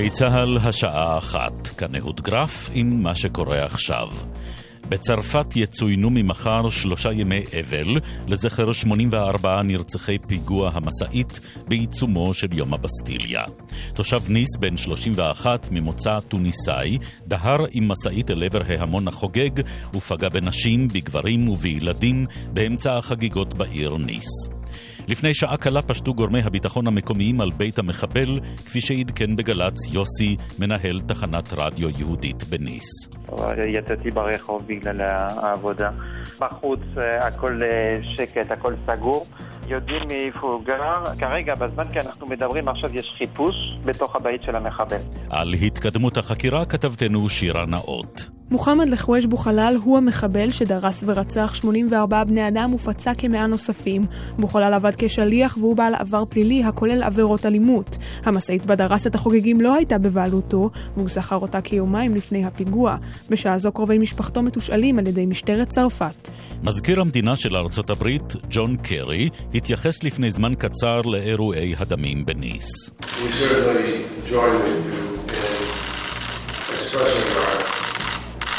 גלי צה"ל, השעה אחת, כאן אהוד גרף עם מה שקורה עכשיו. בצרפת יצוינו ממחר שלושה ימי אבל לזכר 84 נרצחי פיגוע המשאית בעיצומו של יום הבסטיליה. תושב ניס, בן 31, ממוצא טוניסאי, דהר עם משאית אל עבר ההמון החוגג ופגע בנשים, בגברים ובילדים באמצע החגיגות בעיר ניס. לפני שעה קלה פשטו גורמי הביטחון המקומיים על בית המחבל, כפי שעדכן בגל"צ יוסי, מנהל תחנת רדיו יהודית בניס. יצאתי ברחוב בגלל העבודה. בחוץ אה, הכל אה, שקט, הכל סגור. יודעים מאיפה הוא גר. כרגע, בזמן שאנחנו מדברים עכשיו, יש חיפוש בתוך הבית של המחבל. על התקדמות החקירה כתבתנו שירה נאות. מוחמד לחואש בוחלל הוא המחבל שדרס ורצח 84 בני אדם ופצע כמאה נוספים. בוחלל עבד כשליח והוא בעל עבר פלילי הכולל עבירות אלימות. המשאית בה דרס את החוגגים לא הייתה בבעלותו, והוא שכר אותה כיומיים לפני הפיגוע. בשעה זו קרובי משפחתו מתושאלים על ידי משטרת צרפת. מזכיר המדינה של ארצות הברית, ג'ון קרי, התייחס לפני זמן קצר לאירועי הדמים בניס.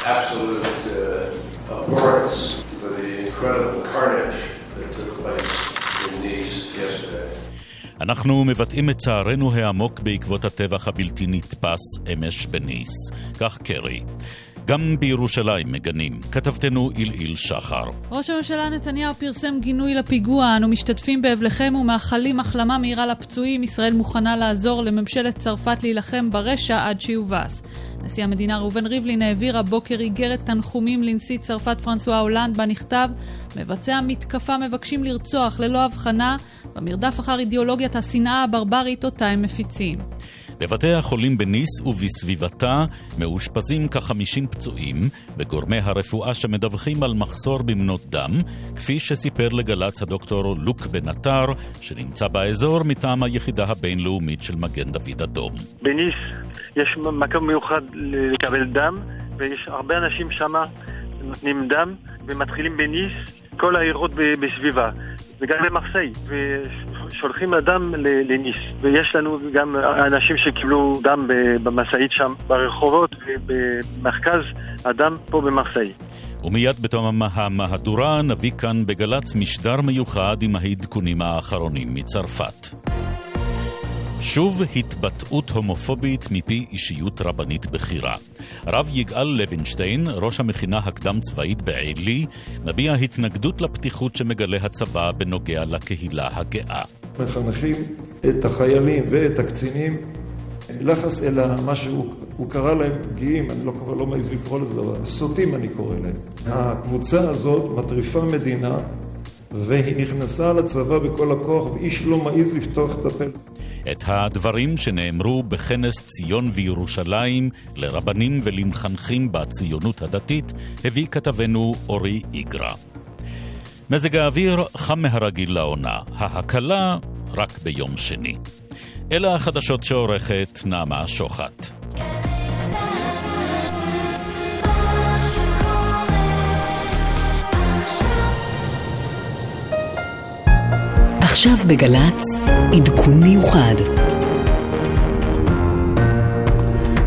Absolute uh, abhorrence for the incredible carnage that took place in Nice yesterday. אנחנו מבטאים את צערנו העמוק בעקבות הטבח הבלתי נתפס אמש בניס. כך קרי. גם בירושלים מגנים. כתבתנו עילעיל שחר. ראש הממשלה נתניהו פרסם גינוי לפיגוע. אנו משתתפים באבלכם ומאחלים החלמה מהירה לפצועים. ישראל מוכנה לעזור לממשלת צרפת להילחם ברשע עד שיובס. נשיא המדינה ראובן ריבלין העביר הבוקר איגרת תנחומים לנשיא צרפת פרנסואה הולנד, בה נכתב: מבצע מתקפה מבקשים לרצוח ללא הבחנה במרדף אחר אידיאולוגיית השנאה הברברית אותה הם מפיצים. בבתי החולים בניס ובסביבתה מאושפזים כ-50 פצועים, וגורמי הרפואה שמדווחים על מחסור במנות דם, כפי שסיפר לגל"צ הדוקטור לוק בן עטר, שנמצא באזור מטעם היחידה הבינלאומית של מגן דוד אדום. בניס יש מקום מיוחד לקבל דם, ויש הרבה אנשים שם נותנים דם, ומתחילים בניס, כל העירות בסביבה. וגם במרסיי, ושולחים אדם לניס. ויש לנו גם אנשים שקיבלו דם במשאית שם, ברחובות ובמרכז הדם פה במרסיי. ומיד בתום המהדורה נביא כאן בגל"צ משדר מיוחד עם העדכונים האחרונים מצרפת. שוב התבטאות הומופובית מפי אישיות רבנית בכירה. רב יגאל לוינשטיין, ראש המכינה הקדם-צבאית בעלי, מביע התנגדות לפתיחות שמגלה הצבא בנוגע לקהילה הגאה. מחנכים את החיילים ואת הקצינים לחס אל מה שהוא קרא להם גאים, אני לא, לא מעז לקרוא לזה דבר, סוטים אני קורא להם. הקבוצה הזאת מטריפה מדינה והיא נכנסה לצבא בכל הכוח ואיש לא מעז לפתוח את הפה. את הדברים שנאמרו בכנס ציון וירושלים לרבנים ולמחנכים בציונות הדתית הביא כתבנו אורי איגרא. מזג האוויר חם מהרגיל לעונה, ההקלה רק ביום שני. אלה החדשות שעורכת נעמה שוחט. עכשיו בגל"צ, עדכון מיוחד.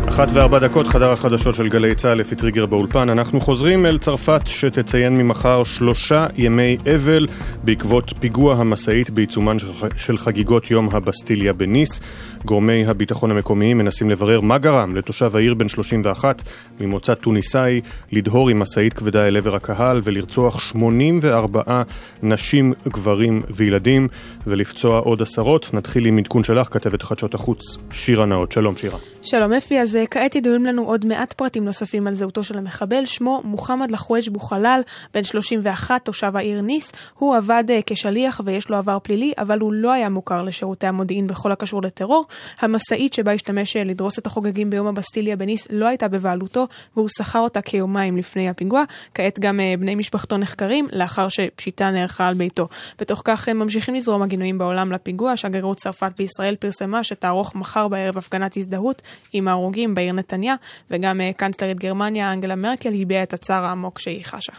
אחת וארבע דקות, חדר החדשות של גלי צה"ל לפי טריגר באולפן. אנחנו חוזרים אל צרפת שתציין ממחר שלושה ימי אבל בעקבות פיגוע המשאית בעיצומן של חגיגות יום הבסטיליה בניס. גורמי הביטחון המקומיים מנסים לברר מה גרם לתושב העיר בן 31 ממוצא טוניסאי לדהור עם משאית כבדה אל עבר הקהל ולרצוח 84 נשים, גברים וילדים ולפצוע עוד עשרות. נתחיל עם עדכון שלך, כתבת חדשות החוץ, שירה נאות. שלום שירה. שלום אפי, אז אה, כעת ידועים לנו עוד מעט פרטים נוספים על זהותו של המחבל. שמו מוחמד לחואג' בוחלל, בן 31, תושב העיר ניס. הוא עבד אה, כשליח ויש לו עבר פלילי, אבל הוא לא היה מוכר לשירותי המודיעין בכל הקשור לטרור. המשאית שבה השתמש אה, לדרוס את החוגגים ביום הבסטיליה בניס לא הייתה בבעלותו, והוא שכר אותה כיומיים לפני הפיגוע. כעת גם אה, בני משפחתו נחקרים, לאחר שפשיטה נערכה על ביתו. בתוך כך הם ממשיכים לזרום הגינויים בעולם לפיגוע. שגרירות צרפת בישראל פרסמה שתערוך מחר בערב הפגנת הזדהות עם ההרוגים בעיר נתניה, וגם אה, קנצלרית גרמניה אנגלה מרקל הביעה את הצער העמוק שהיא חשה.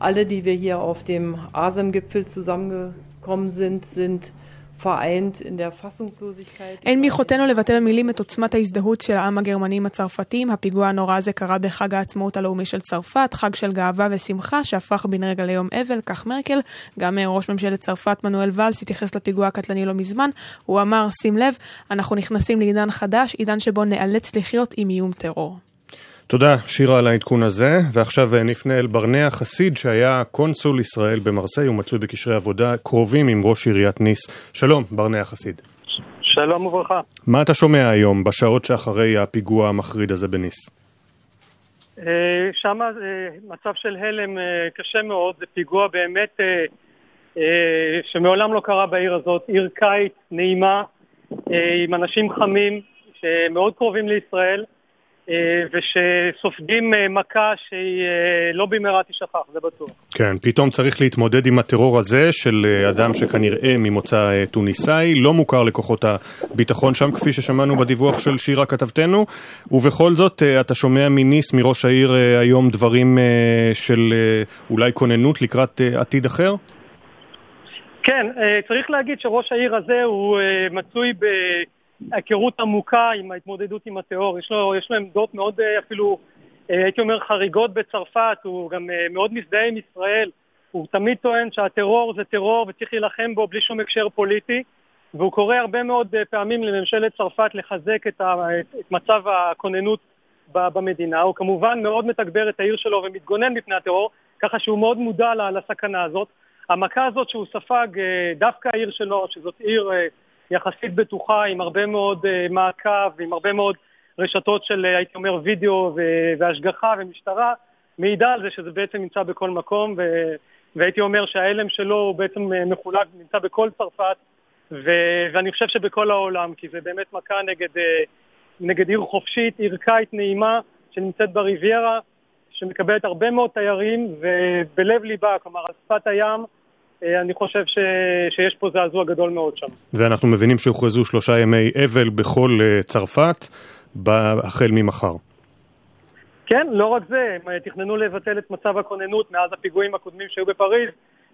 Alle, die wir hier auf dem Asem-Gipfel zusammengekommen sind, sind אין ביכולתנו לבטא במילים את עוצמת ההזדהות של העם הגרמני עם הצרפתים. הפיגוע הנורא הזה קרה בחג העצמאות הלאומי של צרפת, חג של גאווה ושמחה שהפך בן רגע ליום אבל, כך מרקל. גם אה, ראש ממשלת צרפת מנואל ואלס התייחס לפיגוע הקטלני לא מזמן. הוא אמר, שים לב, אנחנו נכנסים לעידן חדש, עידן שבו נאלץ לחיות עם איום טרור. תודה, שירה, על העדכון הזה. ועכשיו אה, נפנה אל ברנע חסיד, שהיה קונסול ישראל במרסיי ומצוי בקשרי עבודה קרובים עם ראש עיריית ניס. שלום, ברנע חסיד. שלום וברכה. מה אתה שומע היום, בשעות שאחרי הפיגוע המחריד הזה בניס? אה, שם אה, מצב של הלם קשה מאוד, זה פיגוע באמת שמעולם לא קרה בעיר הזאת, עיר קיץ, נעימה, עם אנשים חמים, שמאוד קרובים לישראל. אה, ושסופגים אה, מכה שהיא אה, לא במהרה תשכח, זה בטוח. כן, פתאום צריך להתמודד עם הטרור הזה של אדם שכנראה ממוצא טוניסאי, לא מוכר לכוחות הביטחון שם, כפי ששמענו בדיווח של שירה כתבתנו, ובכל זאת אתה שומע מניס, מראש העיר היום דברים של אולי כוננות לקראת עתיד אחר? כן, צריך להגיד שראש העיר הזה הוא מצוי ב... היכרות עמוקה עם ההתמודדות עם הטרור. יש יש לו עמדות מאוד אה, אפילו, אה, הייתי אומר, חריגות בצרפת, הוא גם אה, מאוד מזדהה עם ישראל. הוא תמיד טוען שהטרור זה טרור וצריך להילחם בו בלי שום הקשר פוליטי, והוא קורא הרבה מאוד פעמים לממשלת צרפת לחזק את, ה, את מצב הכוננות במדינה. הוא כמובן מאוד מתגבר את העיר שלו ומתגונן בפני הטרור, ככה שהוא מאוד מודע לסכנה הזאת. המכה הזאת שהוא ספג, דווקא העיר שלו, שזאת עיר יחסית בטוחה, עם הרבה מאוד uh, מעקב, עם הרבה מאוד רשתות של, uh, הייתי אומר, וידאו והשגחה ומשטרה, מעידה על זה שזה בעצם נמצא בכל מקום, ו- והייתי אומר שההלם שלו הוא בעצם uh, מחולק, נמצא בכל צרפת, ו- ואני חושב שבכל העולם, כי זה באמת מכה נגד, uh, נגד עיר חופשית, עיר קיץ נעימה, שנמצאת בריביירה, שמקבלת הרבה מאוד תיירים, ובלב ליבה, כלומר על שפת הים, אה, אני חושב ש... שיש פה זעזוע גדול מאוד שם. ואנחנו מבינים שהוכרזו שלושה ימי אבל בכל אה, צרפת, החל ממחר. כן, לא רק זה, הם אה, תכננו לבטל את מצב הכוננות מאז הפיגועים הקודמים שהיו בפריז,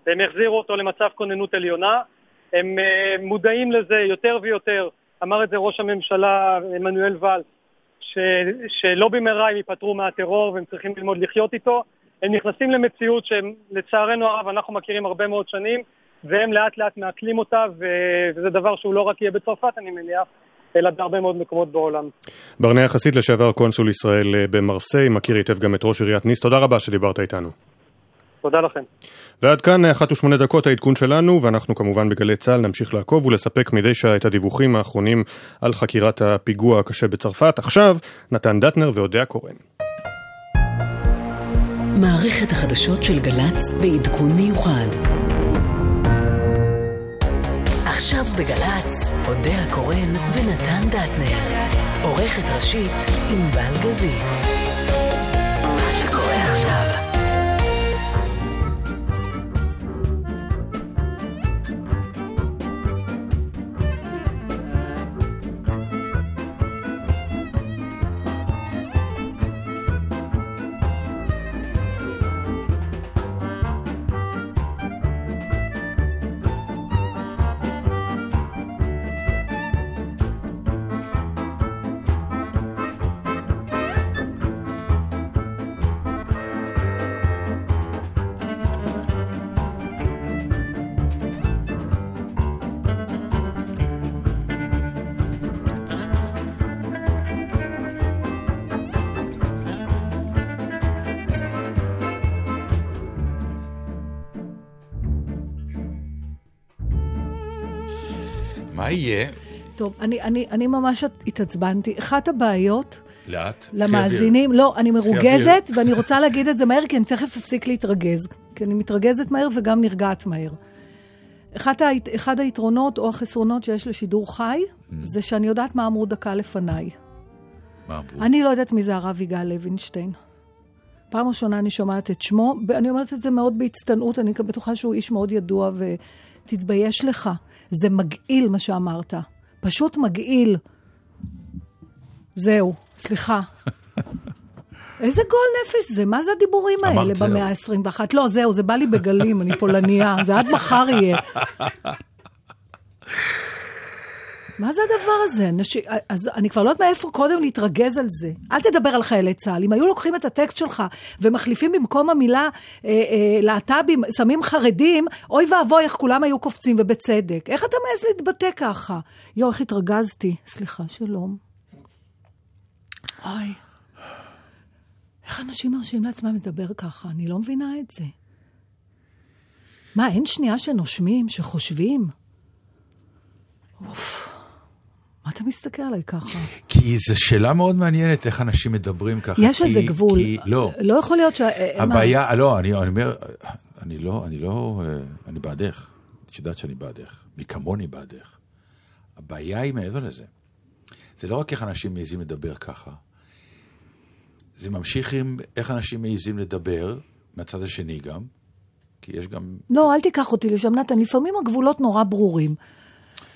והם החזירו אותו למצב כוננות עליונה. הם מודעים לזה יותר ויותר, אמר את זה ראש הממשלה עמנואל ואל, ש... שלא במהרה הם ייפטרו מהטרור והם צריכים ללמוד לחיות איתו. הם נכנסים למציאות שלצערנו הרב אנחנו מכירים הרבה מאוד שנים, והם לאט לאט מעכלים אותה, וזה דבר שהוא לא רק יהיה בצרפת, אני מניח, אלא בהרבה מאוד מקומות בעולם. ברנע יחסית לשעבר קונסול ישראל אה, במרסיי, מכיר היטב גם את ראש עיריית ניס, תודה רבה שדיברת איתנו. תודה לכם. ועד כאן אחת ושמונה דקות העדכון שלנו, ואנחנו כמובן בגלי צה"ל נמשיך לעקוב ולספק מדי שעה את הדיווחים האחרונים על חקירת הפיגוע הקשה בצרפת. עכשיו, נתן דטנר ואודיה קורן. מערכת החדשות של גל"צ בעדכון מיוחד. עכשיו בגל"צ, אודה הקורן ונתן דטנר. עורכת ראשית עם בלגזית. יהיה? טוב, אני, אני, אני ממש התעצבנתי. אחת הבעיות... לאט. למאזינים, לא, אני מרוגזת, ואני רוצה להגיד את זה מהר, כי אני תכף אפסיק להתרגז. כי אני מתרגזת מהר וגם נרגעת מהר. אחד, ה, אחד היתרונות או החסרונות שיש לשידור חי, mm. זה שאני יודעת מה אמרו דקה לפניי. מה אמרו? אני לא יודעת מי זה הרב יגאל לוינשטיין. פעם ראשונה אני שומעת את שמו, ואני אומרת את זה מאוד בהצטנעות, אני בטוחה שהוא איש מאוד ידוע, ותתבייש לך. זה מגעיל מה שאמרת. פשוט מגעיל. זהו, סליחה. איזה גועל נפש זה? מה זה הדיבורים האלה במאה ה-21? לא, זהו, זה בא לי בגלים, אני פולניה, זה עד מחר יהיה. מה זה הדבר הזה? אנשים, אז אני כבר לא יודעת מאיפה קודם להתרגז על זה. אל תדבר על חיילי צה"ל. אם היו לוקחים את הטקסט שלך ומחליפים במקום המילה אה, אה, להט"בים, שמים חרדים, אוי ואבוי איך כולם היו קופצים, ובצדק. איך אתה מעז להתבטא ככה? יואו, איך התרגזתי. סליחה, שלום. אוי. איך אנשים מרשים לעצמם לדבר ככה? אני לא מבינה את זה. מה, אין שנייה שנושמים, שחושבים? אוף. מה אתה מסתכל עליי ככה? כי זו שאלה מאוד מעניינת איך אנשים מדברים ככה. יש איזה גבול. כי, לא. לא יכול להיות ש... אה, הבעיה, לא, אני, אני אומר, אני לא, אני לא, אה, אני בעדך. את יודעת שאני בעדך. מי כמוני בעדך. הבעיה היא מעבר לזה. זה לא רק איך אנשים מעזים לדבר ככה, זה ממשיך עם איך אנשים מעזים לדבר, מהצד השני גם, כי יש גם... לא, אל תיקח אותי לשם, נתן, לפעמים הגבולות נורא ברורים.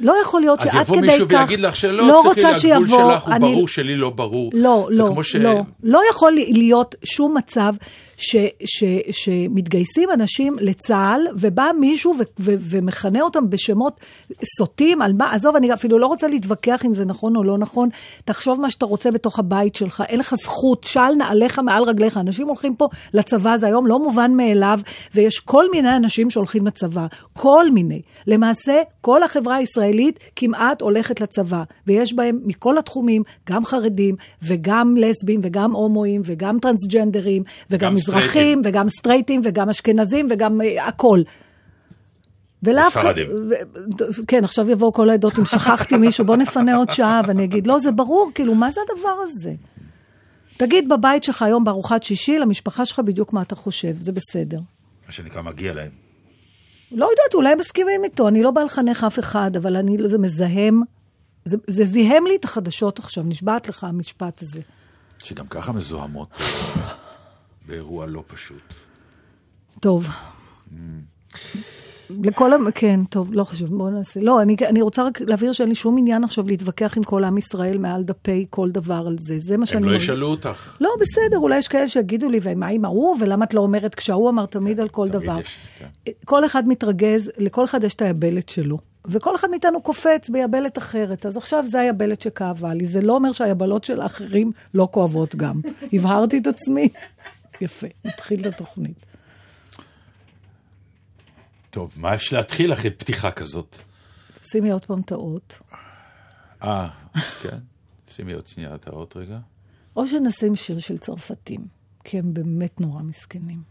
לא יכול להיות שעד כדי כך... אז יבוא מישהו ויגיד לך שלא, לא רוצה הגבול שיבוא, שלך הוא אני... ברור, שלי לא ברור. לא, לא, ש... לא. לא יכול להיות שום מצב ש, ש, שמתגייסים אנשים לצה"ל, ובא מישהו ו, ו, ומכנה אותם בשמות סוטים על מה, עזוב, אני אפילו לא רוצה להתווכח אם זה נכון או לא נכון, תחשוב מה שאתה רוצה בתוך הבית שלך, אין לך זכות, של נעליך מעל רגליך. אנשים הולכים פה לצבא, זה היום לא מובן מאליו, ויש כל מיני אנשים שהולכים לצבא, כל מיני. למעשה, כל החברה הישראלית כמעט הולכת לצבא, ויש בהם מכל התחומים, גם חרדים, וגם לסבים, וגם הומואים, וגם טרנסג'נדרים, וגם מזרחים, וגם סטרייטים, וגם אשכנזים, וגם uh, הכל. ולאף אחד... כן, עכשיו יבואו כל העדות, אם שכחתי מישהו, בוא נפנה עוד שעה, ואני אגיד, לא, זה ברור, כאילו, מה זה הדבר הזה? תגיד בבית שלך היום בארוחת שישי, למשפחה שלך בדיוק מה אתה חושב, זה בסדר. מה שנקרא, מגיע להם. לא יודעת, אולי הם מסכימים איתו, אני לא באה לחנך אף אחד, אבל אני, זה מזהם, זה, זה זיהם לי את החדשות עכשיו, נשבעת לך המשפט הזה. שגם ככה מזוהמות באירוע לא פשוט. טוב. לכל, כן, טוב, לא חשוב, בואו נעשה. לא, אני, אני רוצה רק להבהיר שאין לי שום עניין עכשיו להתווכח עם כל עם ישראל מעל דפי כל דבר על זה. זה מה שאני... הם לא ישאלו אותך. לא, בסדר, אולי יש כאלה שיגידו לי, ומה עם ההוא, ולמה את לא אומרת כשההוא אמר תמיד כן, על כל תמיד דבר. יש, כן. כל אחד מתרגז, לכל אחד יש את היבלת שלו. וכל אחד מאיתנו קופץ ביבלת אחרת. אז עכשיו זה היבלת שכאבה לי. זה לא אומר שהיבלות של האחרים לא כואבות גם. הבהרתי את עצמי? יפה, נתחיל את התוכנית. טוב, מה אפשר להתחיל אחרי פתיחה כזאת? שימי עוד פעם את האות. אה, כן. שימי עוד שנייה את האות רגע. או שנשים שיר של צרפתים, כי הם באמת נורא מסכנים.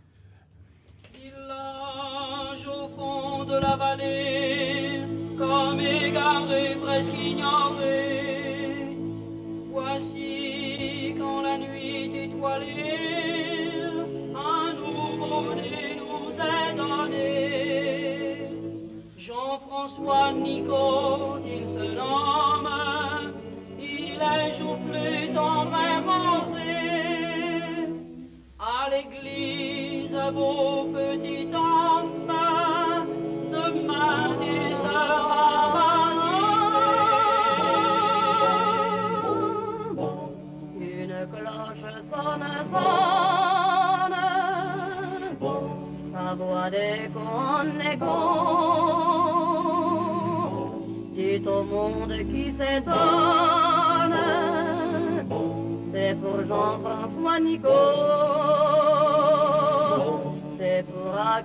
comme égaré, presque ignoré. Voici quand la nuit étoilée,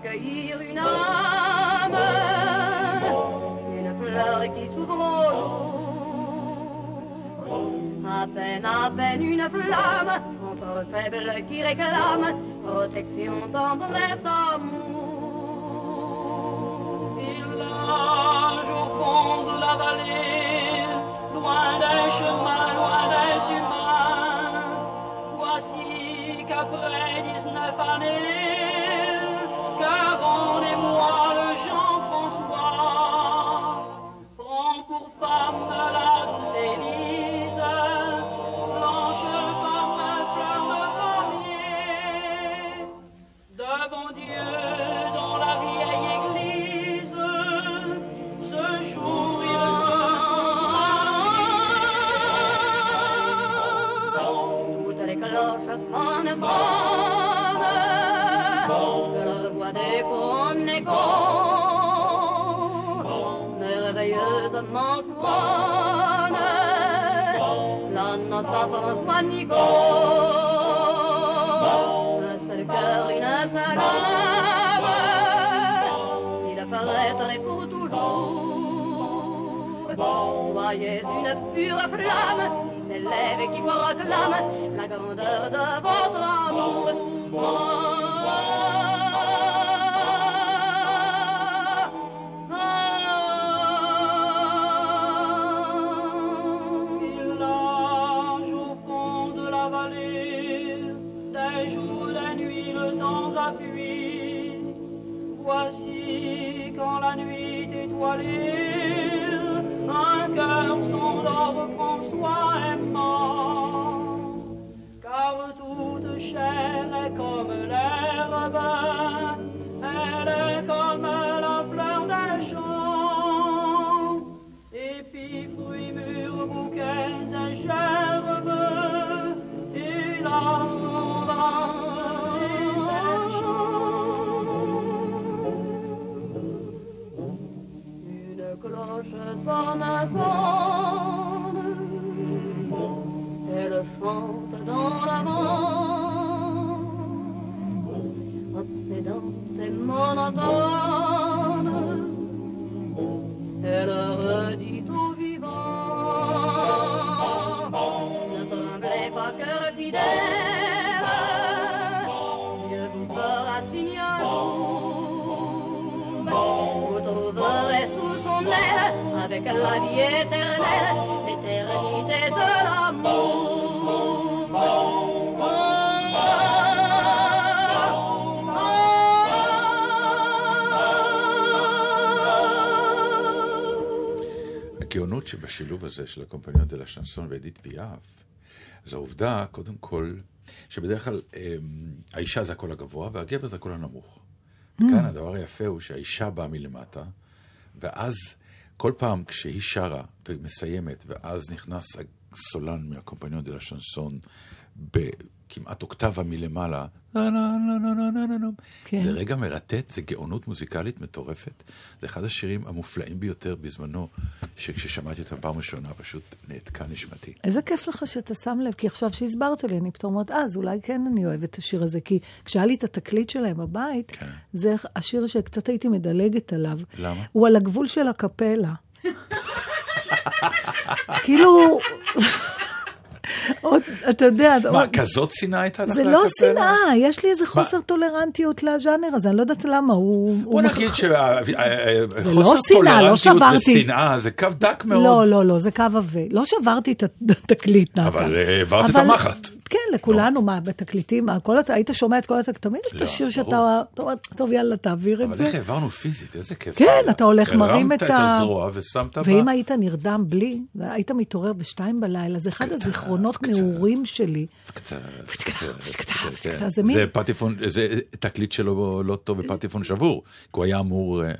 pour accueillir une âme, une fleur qui s'ouvre au jour. À peine, à peine une flamme, entre faible qui réclame protection, tendresse, merveilleuse Antoine, la notre François Nico, un seul cœur, une seule âme, il paraîtrait pour toujours. Voyez une pure flamme qui s'élève et qui proclame la grandeur de votre amour. Cloche sonne, sonne, elle chante dans la vent, obsédante et monotone, la vie éternelle, l'éternité de הגאונות שבשילוב הזה של הקומפניון דה לה שנסון ואדית ביאף, זו העובדה, קודם כל, שבדרך כלל אמ, האישה זה הקול הגבוה והגבר זה הקול הנמוך. וכאן הדבר היפה הוא שהאישה באה מלמטה, ואז כל פעם כשהיא שרה ומסיימת, ואז נכנס הסולן מהקומפניון דה לה שנסון בכמעט אוקטבה מלמעלה, כן. זה רגע מרטט, זה גאונות מוזיקלית מטורפת. זה אחד השירים המופלאים ביותר בזמנו, שכששמעתי אותם פעם ראשונה פשוט נעתקה נשמתי. איזה כיף לך שאתה שם לב, כי עכשיו שהסברת לי, אני פתאום אומרת, אה, אז אולי כן אני אוהבת את השיר הזה, כי כשהיה לי את התקליט שלהם בבית, כן. זה השיר שקצת הייתי מדלגת עליו. למה? הוא על הגבול של הקפלה. כאילו, אתה יודע, מה, כזאת שנאה הייתה לך זה לא? שנאה, יש לי איזה חוסר טולרנטיות לז'אנר הזה, אני לא יודעת למה, הוא... בוא נגיד שחוסר לא שנאה, לא טולרנטיות שברתי. ושנאה זה קו דק מאוד. לא, לא, לא, זה קו עבה. לא שברתי את התקליט, נתן. אבל אה, העברת את המחט. כן, לכולנו, מה, בתקליטים, היית שומע את כל התקליט, תמיד יש את לא, השיר. שאתה, טוב, יאללה, תעביר את אבל זה. איך העברנו פיזית, איזה כיף. כן. אתה הולך, מרים את הרמת ה... את הזרוע ושמת בה. ואם היית נרדם בלי, היית מתעורר בשתיים בלילה, זה אחד הזיכרונות נעורים שלי. קצת, פצקה, כן. פצקה, זה פטיפון, זה תקליט שלו לא טוב ופטיפון שבור, כי הוא היה אמור אה,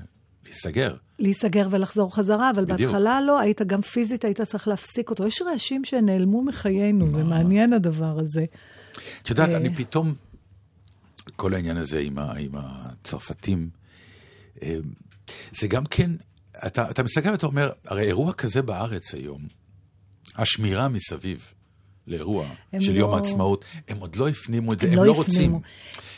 להיסגר. להיסגר ולחזור חזרה, אבל בדיוק. בהתחלה לא, היית גם פיזית, היית צריך להפסיק אותו. יש רעשים שנעלמו מחיינו, זה מעניין הדבר הזה. את יודעת, אה. אני פתאום, כל העניין הזה עם, ה, עם הצרפתים, אה, זה גם כן, אתה, אתה מסתכל ואתה אומר, הרי אירוע כזה בארץ היום, השמירה מסביב לאירוע של לא- יום העצמאות, הם עוד לא הפנימו את זה, הם הם לא לא. רוצים.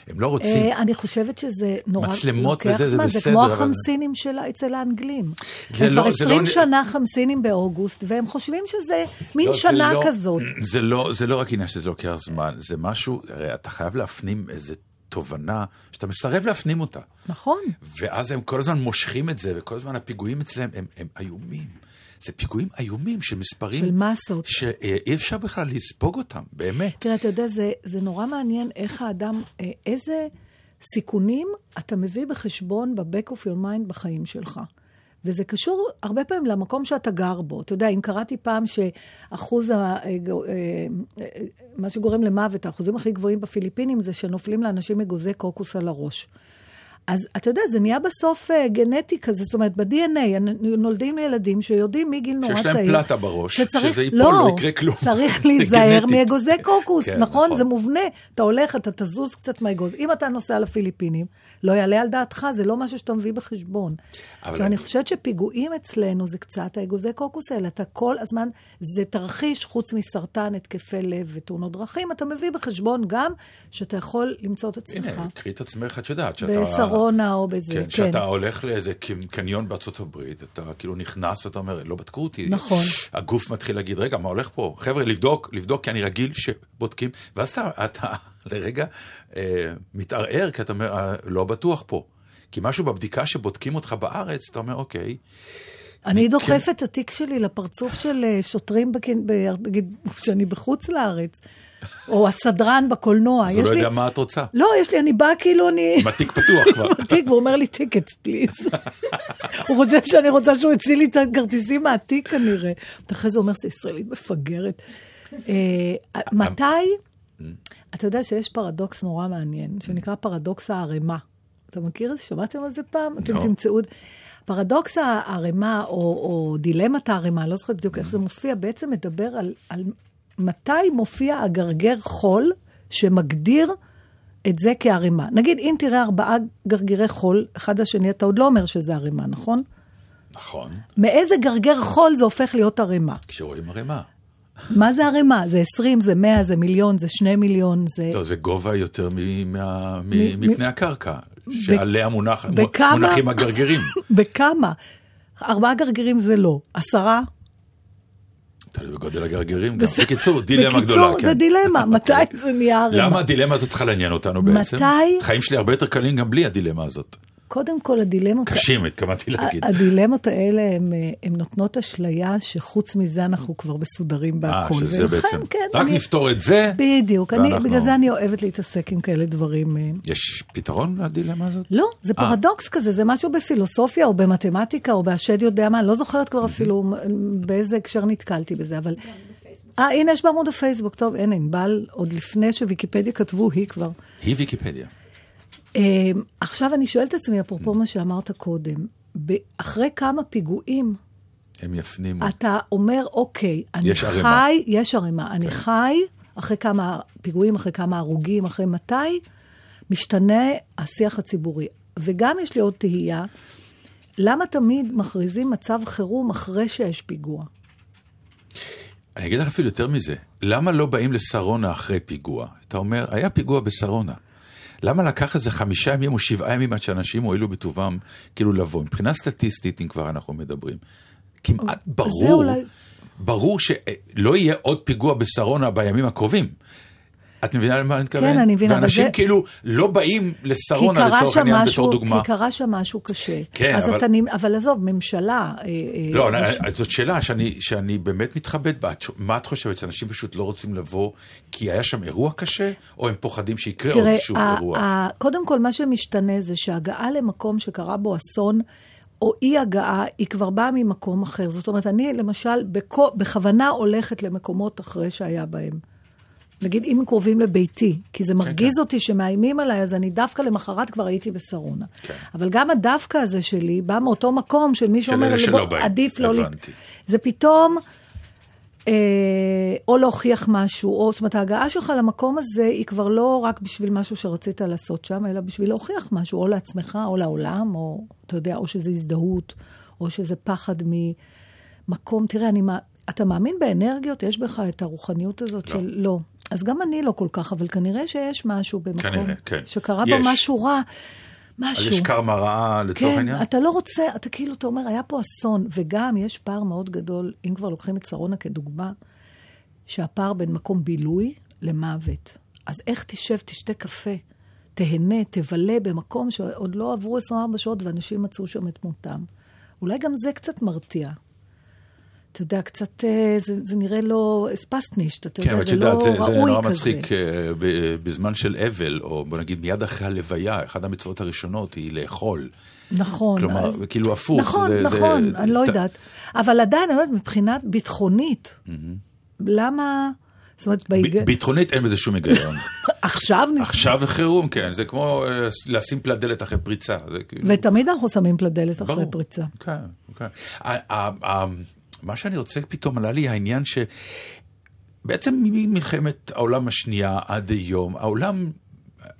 הם לא רוצים. אה, אני חושבת שזה נורא... מצלמות וזה, זה זמן, בסדר, זה כמו אבל- החמסינים של, אצל האנגלים. זה הם לא- כבר זה 20 לא- שנה חמסינים באוגוסט, והם חושבים שזה מין לא, זה שנה לא- כזאת. זה לא, זה לא רק עניין שזה לוקח זמן, זה משהו, הרי אתה חייב להפנים איזה תובנה שאתה מסרב להפנים אותה. נכון. ואז הם כל הזמן מושכים את זה, וכל הזמן הפיגועים אצלם הם, הם איומים. זה פיגועים איומים של מספרים... של מסות. שאי אפשר בכלל לספוג אותם, באמת. תראה, אתה יודע, זה, זה נורא מעניין איך האדם, אה, איזה סיכונים אתה מביא בחשבון ב-back of your mind בחיים שלך. וזה קשור הרבה פעמים למקום שאתה גר בו. אתה יודע, אם קראתי פעם שאחוז, ה, אה, אה, מה שגורם למוות, האחוזים הכי גבוהים בפיליפינים זה שנופלים לאנשים אגוזי קוקוס על הראש. אז אתה יודע, זה נהיה בסוף אה, גנטי כזה, זאת אומרת, ב-DNA נולדים ילדים שיודעים מגיל נורא צעיר. שיש להם פלטה בראש, שצריך, שזה ייפול, לא, לא יקרה כלום. צריך זה להיזהר. מאגוזי קוקוס, כן, נכון? נכון. זה מובנה. אתה הולך, אתה תזוז קצת מהאגוז. אם אתה נוסע לפיליפינים, לא יעלה על דעתך, זה לא משהו שאתה מביא בחשבון. עכשיו, אני אני- חושבת שפיגועים אצלנו זה קצת האגוזי קוקוס האלה. אתה כל הזמן, זה תרחיש, חוץ מסרטן, התקפי לב ותאונות דרכים, אתה מביא בחשבון גם שאתה יכול למצוא את עצמך. הנה, קחי את עצמך, את יודעת, שאתה... בשרונה או בזה, כן, כן. כשאתה הולך לאיזה קניון בארצות הברית, אתה כאילו נכנס ואתה אומר, לא בדקו אותי. נכון. הגוף מתחיל להגיד, רגע, מה הולך פה? חבר'ה, לבדוק, לבדוק, כי אני רגיל שבודקים. ואז אתה, אתה לרגע אה, מתערער, כי אתה אומר, אה, לא בטוח פה. כי משהו בבדיקה שבודקים אותך בארץ, אתה אומר, אוקיי. אני כן. דוחפת את התיק שלי לפרצוף של אה, שוטרים, נגיד, כשאני בחוץ לארץ, או הסדרן בקולנוע. אז הוא לא יודע מה את רוצה. לא, יש לי, אני באה כאילו אני... עם התיק פתוח כבר. התיק, והוא אומר לי, טיקט, פליז. הוא חושב שאני רוצה שהוא יוציא לי את הכרטיסים מהתיק כנראה. ואחרי זה הוא אומר, זה ישראלית מפגרת. אה, מתי, אתה יודע שיש פרדוקס נורא מעניין, שנקרא פרדוקס הערימה. אתה מכיר את זה? שמעתם על זה פעם? אתם לא. תמצאו... פרדוקס הערימה, או, או דילמת הערימה, אני לא זוכרת בדיוק איך זה מופיע, בעצם מדבר על, על מתי מופיע הגרגר חול שמגדיר את זה כערימה. נגיד, אם תראה ארבעה גרגירי חול, אחד לשני, אתה עוד לא אומר שזה ערימה, נכון? נכון, מאיזה גרגר חול זה הופך להיות ערימה? כשרואים ערימה. מה זה ערימה? זה 20, זה 100, זה מיליון, זה 2 מיליון, זה... לא, זה גובה יותר מ- מה- מ- מ- מ- מפני הקרקע, שעליה מונח- בכמה? מונחים הגרגירים. בכמה? ארבעה גרגירים זה לא. עשרה? תלוי בגודל הגרגירים גם. בסדר. בקיצור, דילמה בקיצור, גדולה. זה כן. דילמה, מתי זה נהיה ערימה? למה הדילמה הזאת צריכה לעניין אותנו בעצם? מתי- חיים שלי הרבה יותר קלים גם בלי הדילמה הזאת. קודם כל, הדילמות... קשים, התכוונתי להגיד. הדילמות האלה הן הן נותנות אשליה שחוץ מזה אנחנו כבר מסודרים אה, בהכל. שזה ולכן, בעצם, כן, רק אני- נפתור את זה. בדיוק, אני, ואנחנו- בגלל זה אני אוהבת להתעסק עם כאלה דברים. אה. יש פתרון לדילמה הזאת? לא, זה אה. פרדוקס כזה, זה משהו בפילוסופיה או במתמטיקה או בהשד יודע מה, אני לא זוכרת כבר אפילו באיזה הקשר נתקלתי בזה, אבל... אה, הנה, יש בעמוד הפייסבוק, טוב, אין, ענבל, עוד לפני שוויקיפדיה כתבו, היא כבר. היא ויקיפדיה. אה, עכשיו אני שואלת את עצמי, אפרופו מה שאמרת קודם, אחרי כמה פיגועים הם יפנימו. אתה אומר, אוקיי, אני יש ערימה. חי, יש ערימה, אני חי, אחרי כמה פיגועים, אחרי כמה הרוגים, אחרי מתי, משתנה השיח הציבורי. וגם יש לי עוד תהייה, למה תמיד מכריזים מצב חירום אחרי שיש פיגוע? אני אגיד לך אפילו יותר מזה, למה לא באים לשרונה אחרי פיגוע? אתה אומר, היה פיגוע בשרונה. למה לקח איזה חמישה ימים או שבעה ימים עד שאנשים הואילו בטובם כאילו לבוא? מבחינה סטטיסטית, אם כבר אנחנו מדברים, כמעט ברור, אולי- ברור שלא יהיה עוד פיגוע בשרונה בימים הקרובים. את מבינה למה אני מתכוון? כן, אני מבינה, אבל ואנשים זה- כאילו לא באים לשרונה לצורך העניין בתור דוגמה. כי קרה שם משהו קשה. כן, אז אבל- אתה, אבל עזוב, ממשלה... אה, אה, לא, מש- אני- זאת שאלה שאני, שאני באמת מתחבט בה. מה את חושבת, שאנשים פשוט לא רוצים לבוא כי היה שם אירוע קשה, או הם פוחדים שיקרה עוד תראה, איזשהו ה- אירוע? ה- קודם כל, מה שמשתנה זה שהגעה למקום שקרה בו אסון, או אי הגעה, היא כבר באה ממקום אחר. זאת אומרת, אני למשל בכו- בכוונה הולכת למקומות אחרי שהיה בהם. נגיד, אם קרובים לביתי, כי כן, זה מרגיז אותי שמאיימים עליי, אז אני דווקא למחרת כבר הייתי בשרונה. כן. אבל גם הדווקא הזה שלי בא מאותו מקום של מי של שאומר, שלא "בוא, באים." עדיף לא... ל-" הבנתי. זה פתאום... אה, או להוכיח משהו, או זאת אומרת, ההגעה שלך למקום הזה היא כבר לא רק בשביל משהו שרצית לעשות שם, אלא בשביל להוכיח משהו, או לעצמך, או לעולם, או אתה יודע, או שזה הזדהות, או שזה פחד ממקום. תראה, אני, אתה מאמין באנרגיות? יש בך את הרוחניות הזאת לא. של... לא. אז גם אני לא כל כך, אבל כנראה שיש משהו במקום כנראה, כן. שקרה יש. בו משהו רע. אז משהו. יש קרמה רעה לצורך כן, העניין? אתה לא רוצה, אתה כאילו, אתה אומר, היה פה אסון, וגם יש פער מאוד גדול, אם כבר לוקחים את שרונה כדוגמה, שהפער בין מקום בילוי למוות. אז איך תשב, תשתה קפה, תהנה, תבלה במקום שעוד לא עברו 24 שעות ואנשים מצאו שם את מותם. אולי גם זה קצת מרתיע. אתה יודע, קצת, אה, זה, זה נראה לא אספסטנישט, אתה כן, יודע, אבל את זה יודעת, לא זה, זה ראוי נורא כזה. מצחיק, אה, בזמן של אבל, או בוא נגיד מיד אחרי הלוויה, אחת המצוות הראשונות היא לאכול. נכון. כלומר, אז- כאילו הפוך. נכון, זה- נכון, זה- אני לא ת- יודעת. אבל עדיין, אני אומרת, מבחינת ביטחונית, למה... זאת אומרת, בהיג... ביטחונית אין בזה שום היגיון. עכשיו נס... עכשיו חירום, כן, זה כמו אה, לשים פלדלת אחרי פריצה. זה כאילו... ותמיד אנחנו שמים פלדלת אחרי. פריצה. כן, כן. מה שאני רוצה פתאום עלה לי העניין שבעצם ממלחמת העולם השנייה עד היום, העולם,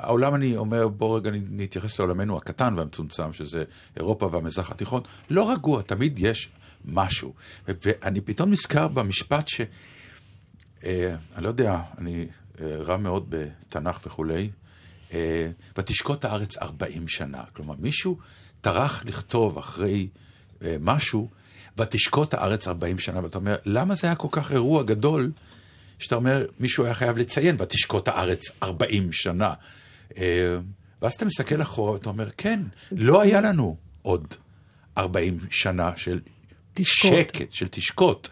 העולם אני אומר, בוא רגע נתייחס לעולמנו הקטן והמצומצם, שזה אירופה והמזרח התיכון, לא רגוע, תמיד יש משהו. ואני פתאום נזכר במשפט ש... אה, אני לא יודע, אני אה, רע מאוד בתנ"ך וכולי, אה, ותשקוט הארץ 40 שנה. כלומר, מישהו טרח לכתוב אחרי אה, משהו, ותשקוט הארץ 40 שנה, ואתה אומר, למה זה היה כל כך אירוע גדול, שאתה אומר, מישהו היה חייב לציין, ותשקוט הארץ 40 שנה. אה, ואז אתה מסתכל אחורה ואתה אומר, כן, לא היה לנו עוד 40 שנה של תשקוט. שקט, של תשקוט.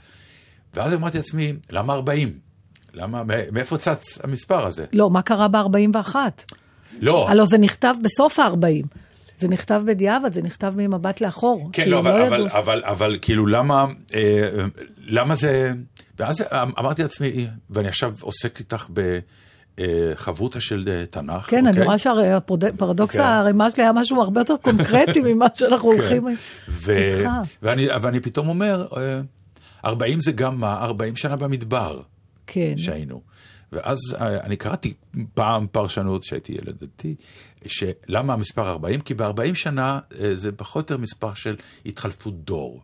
ואז אמרתי לעצמי, למה 40? למה, מאיפה צץ המספר הזה? לא, מה קרה ב-41? לא, הלוא זה נכתב בסוף ה-40. זה נכתב בדיעבד, זה נכתב ממבט לאחור. כן, לא, אבל, אבל, ידעו. אבל, אבל כאילו למה, אה, למה זה, ואז אמרתי לעצמי, ואני עכשיו עוסק איתך בחברותא של אה, תנ"ך, כן, אני אוקיי? רואה שהפרדוקס כן. הערימה שלי היה משהו הרבה יותר קונקרטי ממה שאנחנו כן. הולכים ו- איתך. ואני, ואני פתאום אומר, אה, 40 זה גם מה? 40 שנה במדבר כן. שהיינו. ואז אה, אני קראתי פעם פרשנות, שהייתי ילד דתי, שלמה המספר 40? כי ב-40 שנה אה, זה פחות או יותר מספר של התחלפות דור.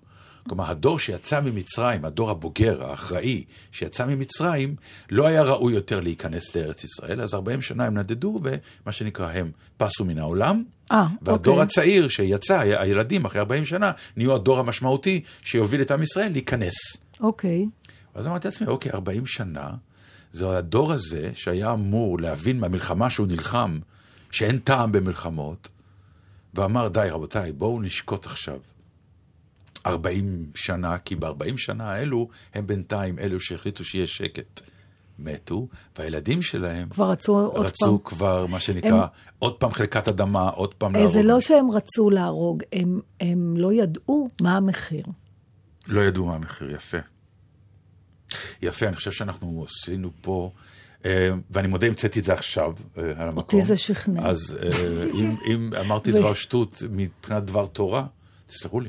כלומר, הדור שיצא ממצרים, הדור הבוגר, האחראי, שיצא ממצרים, לא היה ראוי יותר להיכנס לארץ ישראל, אז 40 שנה הם נדדו, ומה שנקרא, הם פסו מן העולם. אה, והדור אוקיי. הצעיר שיצא, הילדים אחרי 40 שנה, נהיו הדור המשמעותי שיוביל את עם ישראל להיכנס. אוקיי. ואז אמרתי לעצמי, אוקיי, 40 שנה, זה הדור הזה שהיה אמור להבין מהמלחמה שהוא נלחם, שאין טעם במלחמות, ואמר, די, רבותיי, בואו נשקוט עכשיו. 40 שנה, כי ב-40 שנה האלו, הם בינתיים אלו שהחליטו שיהיה שקט. מתו, והילדים שלהם כבר רצו עוד פעם. רצו כבר, מה שנקרא, הם- עוד פעם חלקת אדמה, עוד פעם אה, להרוג. זה לא שהם רצו להרוג, הם, הם לא ידעו מה המחיר. לא ידעו מה המחיר, יפה. יפה, אני חושב שאנחנו עשינו פה, ואני מודה, המצאתי את זה עכשיו אה, על המקום. אותי זה שכנע. אז אה, אם, אמרתי דבר שטות מבחינת דבר תורה, תסלחו לי.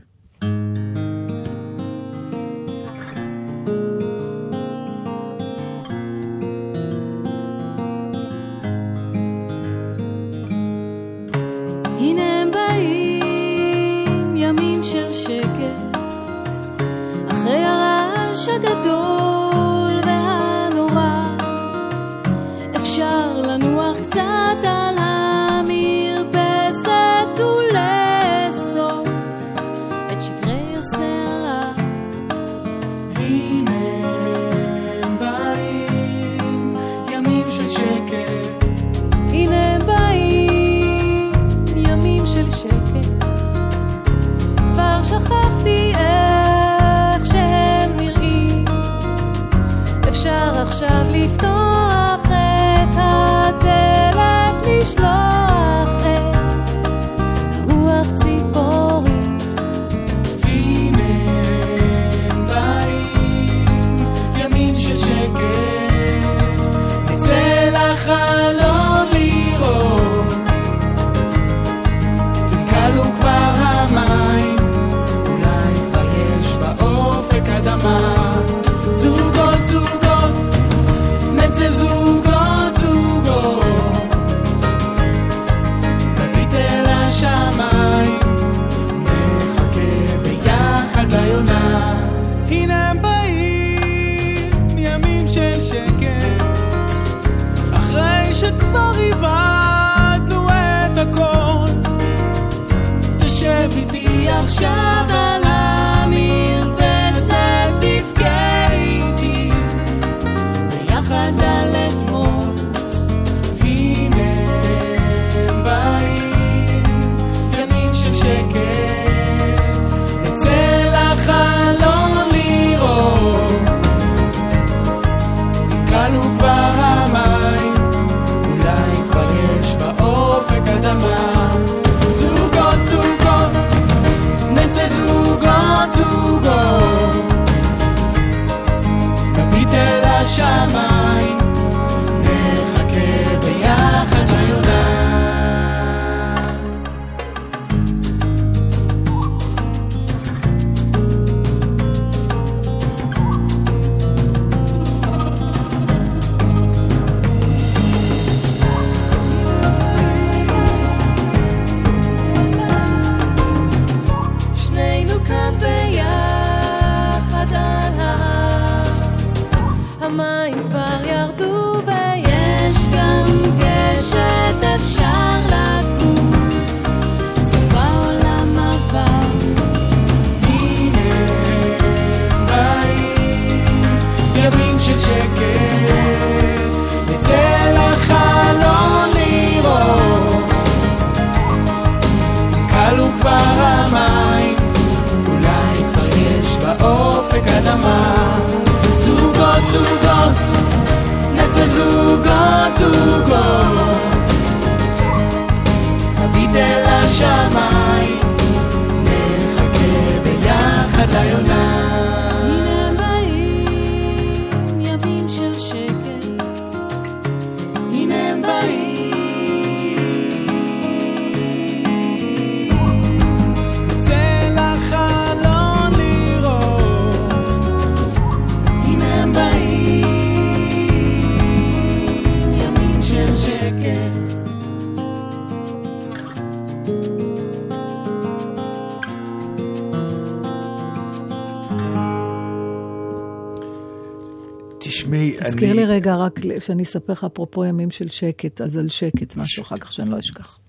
תזכיר לי רגע רק שאני אספר לך אפרופו ימים של שקט, אז על שקט, משהו אחר כך שאני לא אשכח.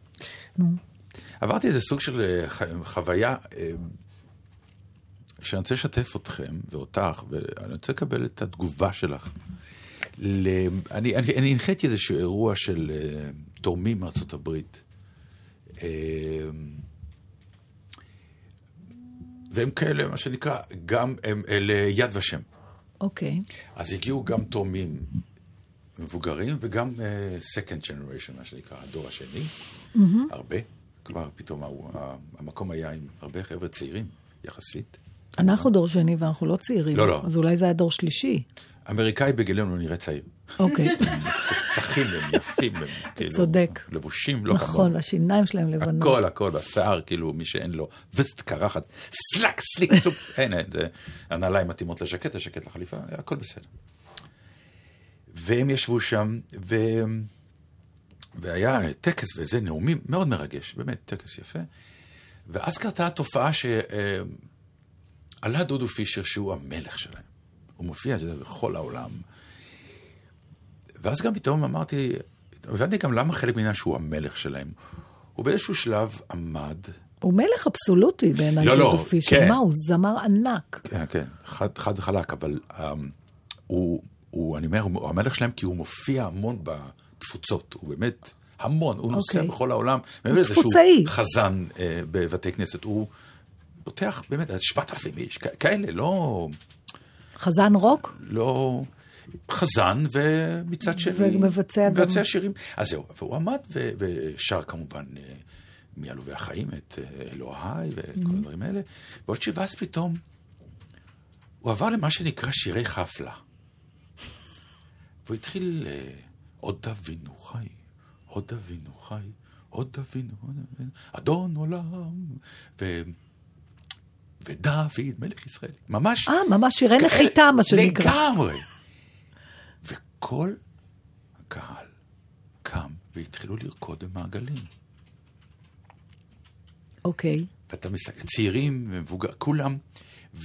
נו. עברתי איזה סוג של אה, חוויה אה, שאני רוצה לשתף אתכם ואותך, ואני רוצה לקבל את התגובה שלך. ל... אני, אני, אני הנחיתי איזשהו אירוע של אה, תורמים מארצות הברית. והם כאלה, מה שנקרא, גם הם אלה יד ושם. אוקיי. אז הגיעו גם תורמים מבוגרים וגם uh, second generation, מה שנקרא, הדור השני. מהמם. הרבה. כבר פתאום המקום היה עם הרבה חבר'ה צעירים, יחסית. אנחנו דור שני ואנחנו לא צעירים. לא, לא. אז אולי זה היה דור שלישי. אמריקאי בגילנו נראה צעיר. אוקיי. צחים הם, יפים הם. כאילו, צודק. לבושים לא כמוהו. נכון, והשיניים שלהם לבנות. הכל, הכל, השיער, כאילו, מי שאין לו וסט, קרחת, slack, slick, סופ, אין, אין, זה, הנעליים מתאימות לז'קט, הז'קט לחליפה, הכל בסדר. והם ישבו שם, ו... והיה טקס וזה, נאומים מאוד מרגש, באמת, טקס יפה. ואז קרתה התופעה שעלה דודו פישר, שהוא המלך שלהם. הוא מופיע, אתה יודע, בכל העולם. ואז גם פתאום אמרתי, הבנתי גם למה חלק מהעניין שהוא המלך שלהם. הוא באיזשהו שלב עמד, הוא מלך אבסולוטי בעיניי, לא, לא, פישר. כן. מה, הוא זמר ענק. כן, כן, חד, חד וחלק, אבל um, הוא, הוא, אני אומר, הוא המלך שלהם כי הוא מופיע המון בתפוצות, הוא באמת המון, הוא נוסע אוקיי. בכל העולם. הוא תפוצאי. חזן uh, בבתי כנסת, הוא פותח באמת עד 7,000 איש, כאלה, לא... חזן רוק? לא... חזן, ומצד שני... ומבצע גם- מבצע שירים. אז זהו, והוא עמד ו- ושר כמובן אה, מעלובי החיים, את אה, אלוהי וכל Mm-hmm. הדברים האלה. ועוד שבאז פתאום, הוא עבר למה שנקרא שירי חפלה. והוא התחיל, אה, עוד אבינו חי, עוד אבינו חי, עוד אבינו, אדון עולם, ו... ודוד, מלך ישראל. ממש... אה, ממש שירי נחיתה, מה שנקרא. לגמרי. וכל הקהל קם והתחילו לרקוד במעגלים. אוקיי. ואתה מסתכל, צעירים ומבוגר, כולם,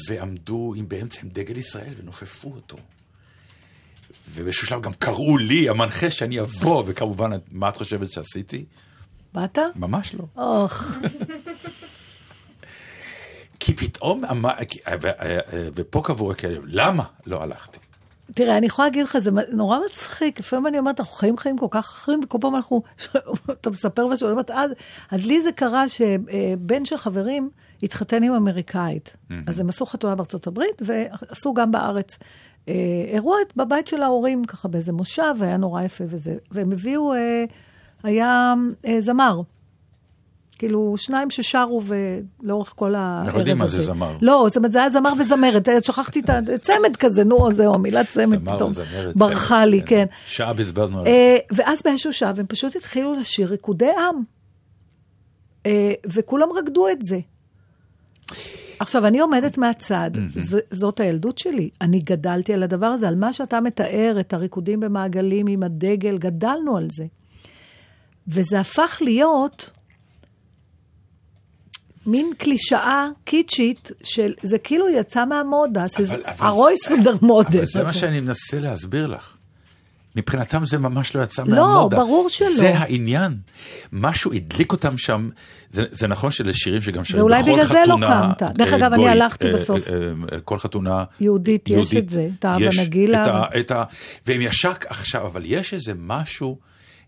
ועמדו עם באמצע עם דגל ישראל ונופפו אותו. ובאיזשהו שלב גם קראו לי, המנחה, שאני אבוא, וכמובן, מה את חושבת שעשיתי? באת? ממש לא. אוח. כי פתאום, אמר- כי- ו- ופה קבעו כאלה, למה לא הלכתי? תראה, אני יכולה להגיד לך, זה נורא מצחיק. לפעמים אני אומרת, אנחנו חיים חיים כל כך אחרים, וכל פעם אנחנו, אתה מספר משהו, אני אומרת, אז, אז לי זה קרה שבן של חברים התחתן עם אמריקאית. אז הם עשו חתונה בארצות הברית, ועשו גם בארץ. אה, אירוע בבית של ההורים, ככה באיזה מושב, והיה נורא יפה וזה. והם הביאו, אה, היה אה, זמר. כאילו, שניים ששרו ולאורך כל הערב הזה. אנחנו יודעים מה זה זמר. לא, זאת אומרת, זה היה זמר וזמרת, אה, שכחתי את הצמד כזה, נו, זהו, המילה צמד זמר פתאום וזמרת, ברחה לי, כן. שעה בזבזנו עליו. אה, ואז באיזשהו שלב הם פשוט התחילו לשיר ריקודי עם. אה, וכולם רקדו את זה. עכשיו, אני עומדת מהצד, ז- זאת הילדות שלי. אני גדלתי על הדבר הזה, על מה שאתה מתאר, את הריקודים במעגלים עם הדגל, גדלנו על זה. וזה הפך להיות מין קלישאה קיצ'ית של, זה כאילו יצא מהמודה, שזה הרויס פון דר מודה. אבל זה מה שאני מנסה להסביר לך. מבחינתם זה ממש לא יצא לא, מהמודה. ברור שלא. זה העניין. משהו הדליק אותם שם. זה, זה נכון שזה שירים שגם שרים ואולי בכל בגלל זה לא חתונה. קמת. דרך אה, אגב, אני הלכתי אה, בסוף. אה, כל חתונה יהודית, יש את זה, את האבא נגילה. את ה, את ה, והם ישר עכשיו, אבל יש איזה משהו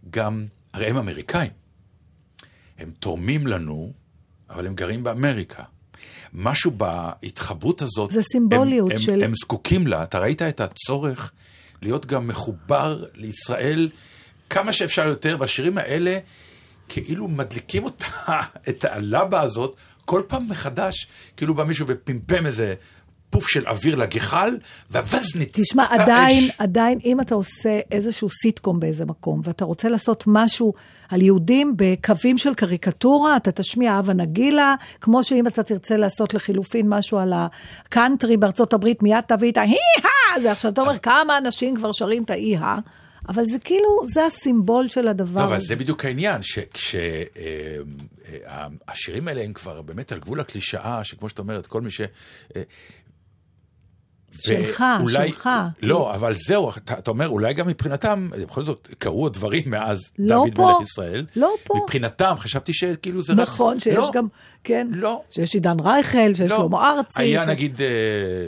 גם, הרי הם אמריקאים. הם תורמים לנו, אבל הם גרים באמריקה. משהו בהתחברות הזאת, זה סימבוליות הם, הם, של- הם זקוקים לה. אתה ראית את הצורך להיות גם מחובר לישראל כמה שאפשר יותר, והשירים האלה כאילו מדליקים אותה, את הלבה הזאת, כל פעם מחדש, כאילו בא מישהו ופמפם איזה פוף של אוויר לגחל, ואז נצפתה תשמע, עדיין, עדיין, אם אתה עושה איזשהו סיטקום באיזה מקום, ואתה רוצה לעשות משהו על יהודים בקווים של קריקטורה, אתה תשמיע הווה נגילה, כמו שאם אתה תרצה לעשות לחילופין משהו על הקאנטרי בארצות הברית, מיד תביא את ההי-הא, זה עכשיו, אתה אומר, כמה אנשים כבר שרים את ההי-הא, אבל זה כאילו, זה הסימבול של הדבר לא, אבל. זה בדיוק העניין, שהשירים האלה הם כבר באמת על גבול הקלישאה, שכמו שאת אומרת, כל מי ש... שלך, ואולי- שלך. לא, אבל זהו, אתה, אתה אומר, אולי גם מבחינתם, בכל זאת, קרו הדברים מאז לא דוד פה. מלך ישראל. לא פה. מבחינתם, חשבתי שכאילו זה רץ... נכון, שיש לא, גם, כן, לא. שיש עידן רייכל, שיש לא. שלמה ארצי. היה ש- נגיד אה,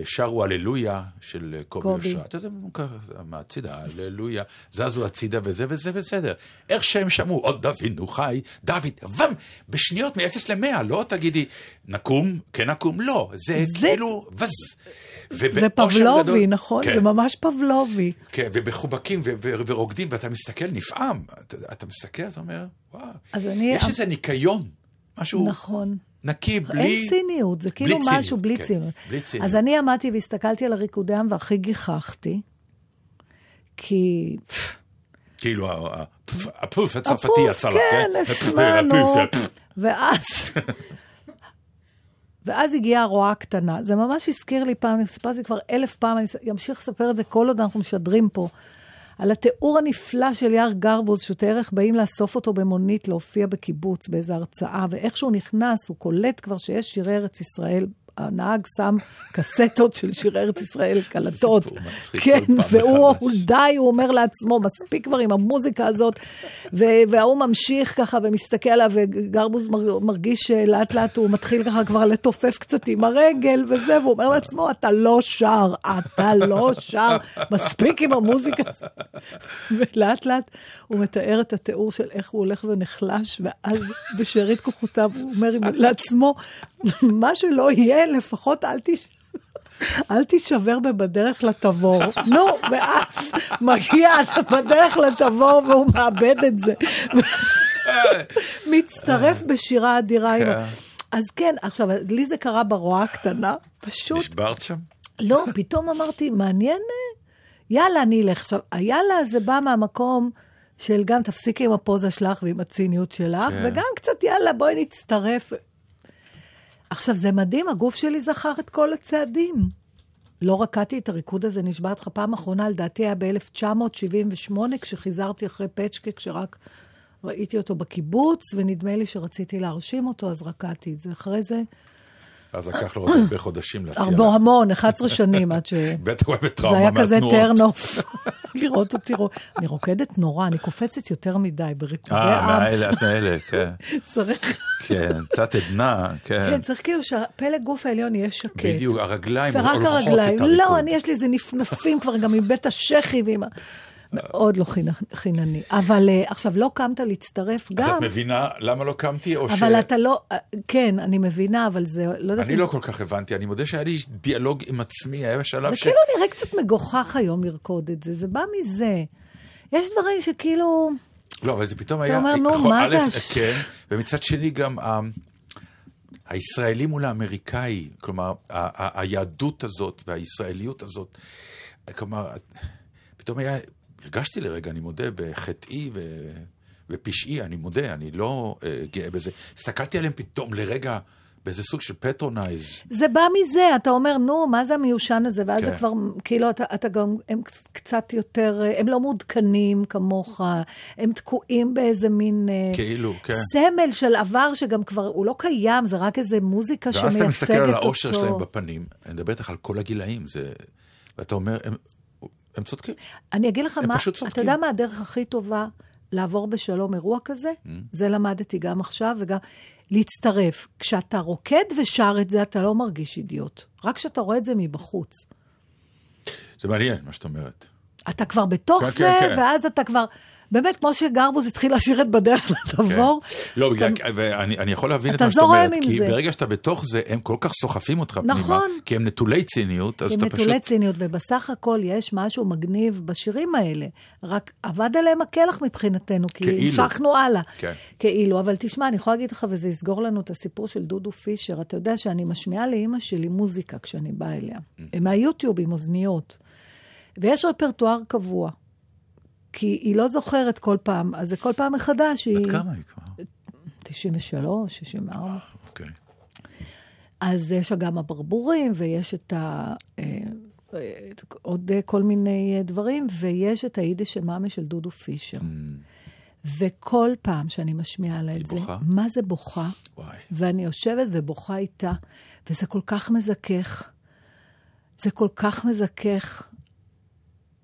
שרו הללויה של אה, קובי. אושרת, אתה יודע, מהצידה, הללויה, זזו הצידה וזה וזה בסדר. איך שהם שמעו, עוד אבינו חי, דוד, וואם, בשניות מ-0 ל-100, לא תגידי, נקום, כן נקום, לא, זה כאילו, וז. זה פבלובי, גדול- נכון? כן. זה ממש פבלובי. כן, ובחובקים ו- ו- ורוקדים, ואתה מסתכל נפעם. אתה, אתה מסתכל, אתה אומר, וואו. יש איזה ניקיון, משהו נכון. נקי, בלי... אין ציניות, זה כאילו בלי ציניות, משהו בלי כן, ציניות. בלי ציניות. אז אני עמדתי והסתכלתי על הריקודי עם והכי גיחכתי, כי... כאילו, הפוף- הצרפתי יצא לך, כן, הפוף, השמענו. הפוף, ואז... ואז הגיעה הרועה הקטנה. זה ממש הזכיר לי פעם, אני סיפרתי כבר אלף פעם, אני אמשיך לספר את זה כל עוד אנחנו משדרים פה, על התיאור הנפלא של יער גרבוז, שהוא תיאר איך באים לאסוף אותו במונית להופיע בקיבוץ באיזו הרצאה, ואיך שהוא נכנס, הוא קולט כבר שיש שירי ארץ ישראל. הנהג שם קסטות של שירי ארץ ישראל, קלטות. כן, והוא די, הוא אומר לעצמו, מספיק כבר עם המוזיקה הזאת. וההוא ממשיך ככה ומסתכל עליו, וגרבוז מר- מרגיש שלאט לאט הוא מתחיל ככה כבר לתופף קצת עם הרגל וזה, והוא אומר לעצמו, אתה לא שר, אתה לא שר, מספיק עם המוזיקה הזאת. ולאט לאט הוא מתאר את התיאור של איך הוא הולך ונחלש, ואז בשארית כוחותיו הוא אומר לעצמו, מה שלא יהיה, לפחות אל תש... אל תישבר בה בדרך לתבור. נו, ואז מגיע בדרך לתבור והוא מאבד את זה. מצטרף בשירה אדירה. כן. אז כן, עכשיו, לי זה קרה ברועה הקטנה, פשוט, נשברת שם? לא, פתאום אמרתי, מעניין, יאללה, אני אלך. עכשיו, היאללה זה בא מהמקום של גם תפסיקי עם הפוזה שלך ועם הציניות שלך, כן. וגם קצת יאללה, בואי נצטרף. עכשיו, זה מדהים, הגוף שלי זכר את כל הצעדים. לא רקדתי את הריקוד הזה, נשבעת לך פעם אחרונה, לדעתי היה ב-1978, כשחיזרתי אחרי פצ'קה, כשרק ראיתי אותו בקיבוץ, ונדמה לי שרציתי להרשים אותו, אז רקדתי את זה. אחרי זה, אז לקח לו עוד הרבה חודשים להציע הרבה. המון, 11 שנים עד ש... בטח הוא היה זה בטראומה היה כזה מהתנועות. טרנוף, לראות אותי. אני רוקדת נורא, אני קופצת יותר מדי בריקודי אה, עם. מהאלה, את מאלה, כן. צריך, כן, קצת עדנה, כן. כן, צריך כאילו שהפלג גוף העליון יהיה שקט. בדיוק, הרגליים ורק הולכות הרגליים. את הריקוד. לא, אני יש לי איזה נפנפים כבר גם מבית השחי ועם ה... מאוד לא חינ- חינני. אבל אה, עכשיו, לא קמת להצטרף אז גם, את מבינה למה לא קמתי, או ש... אבל אתה לא... אה, כן, אני מבינה, אבל זה... לא יודעת אני לא כל כך הבנתי, אני מודה שהיה לי דיאלוג עם עצמי, היה שלב זה ש... כאילו נראה קצת מגוחך היום לרקוד את זה, זה בא מזה. יש דברים שכאילו... לא, אבל זה פתאום היה... אומר, נו, יכול- מה זה הש- כן, ומצד שני גם הישראלי מול האמריקאי, כלומר, היהדות הזאת והישראליות הזאת, כלומר, פתאום היה, הרגשתי לרגע, אני מודה, בחטאי ו... ופשעי, אני מודה, אני לא אה, גאה בזה. הסתכלתי עליהם פתאום לרגע באיזה סוג של patronize. זה בא מזה, אתה אומר, נו, מה זה המיושן הזה? ואז כן. זה כבר, כאילו, אתה, אתה גם, הם קצת יותר, הם לא מעודכנים כמוך, הם תקועים באיזה מין... אה, כאילו, כן. סמל של עבר שגם כבר, הוא לא קיים, זה רק איזה מוזיקה ואז שמייצגת אתה אותו. מסתכל על האושר שלהם בפנים, אני מדבר איתך על כל הגילאים, זה... ואתה אומר, הם, הם צודקים. אני אגיד לך מה, פשוט אתה צודקים. יודע מה הדרך הכי טובה לעבור בשלום אירוע כזה? Mm. זה למדתי גם עכשיו וגם להצטרף. כשאתה רוקד ושר את זה, אתה לא מרגיש אידיוט. רק כשאתה רואה את זה מבחוץ. זה מעניין, מה שאת אומרת. אתה כבר בתוך כן, זה, כן, כן. ואז אתה כבר... באמת, כמו שגרבוז התחיל לשיר את בדרך לתבור. לא, בגלל, ואני אני יכול להבין את אתה מה שאת אומרת, כי זה. ברגע שאתה בתוך זה, הם כל כך סוחפים אותך פנימה, נכון. כי הם נטולי ציניות, אז הם אתה נטולי פשוט... ציניות, ובסך הכל יש משהו מגניב בשירים האלה. רק אבד עליהם הקלח מבחינתנו, כי כאילו. המשכנו הלאה. כן. כאילו, אבל תשמע, אני יכולה להגיד לך, וזה יסגור לנו את הסיפור של דודו פישר. אתה יודע שאני משמיעה לאימא שלי מוזיקה כשאני באה אליה. Mm. מהיוטיוב עם אוזניות. ויש רפרטואר קבוע. כי היא לא זוכרת כל פעם, אז זה כל פעם מחדש. היא... כמה היא כבר? 93, 64. אוקיי. אז יש גם הברבורים, ויש את ה... אה, אה, עוד אה, כל מיני אה, דברים, ויש את היידיש של מאמה של דודו פישר. וכל פעם שאני משמיעה לה את זה, בוכה? מה זה בוכה? וואי. ואני יושבת ובוכה איתה, וזה כל כך מזכך. זה כל כך מזכך,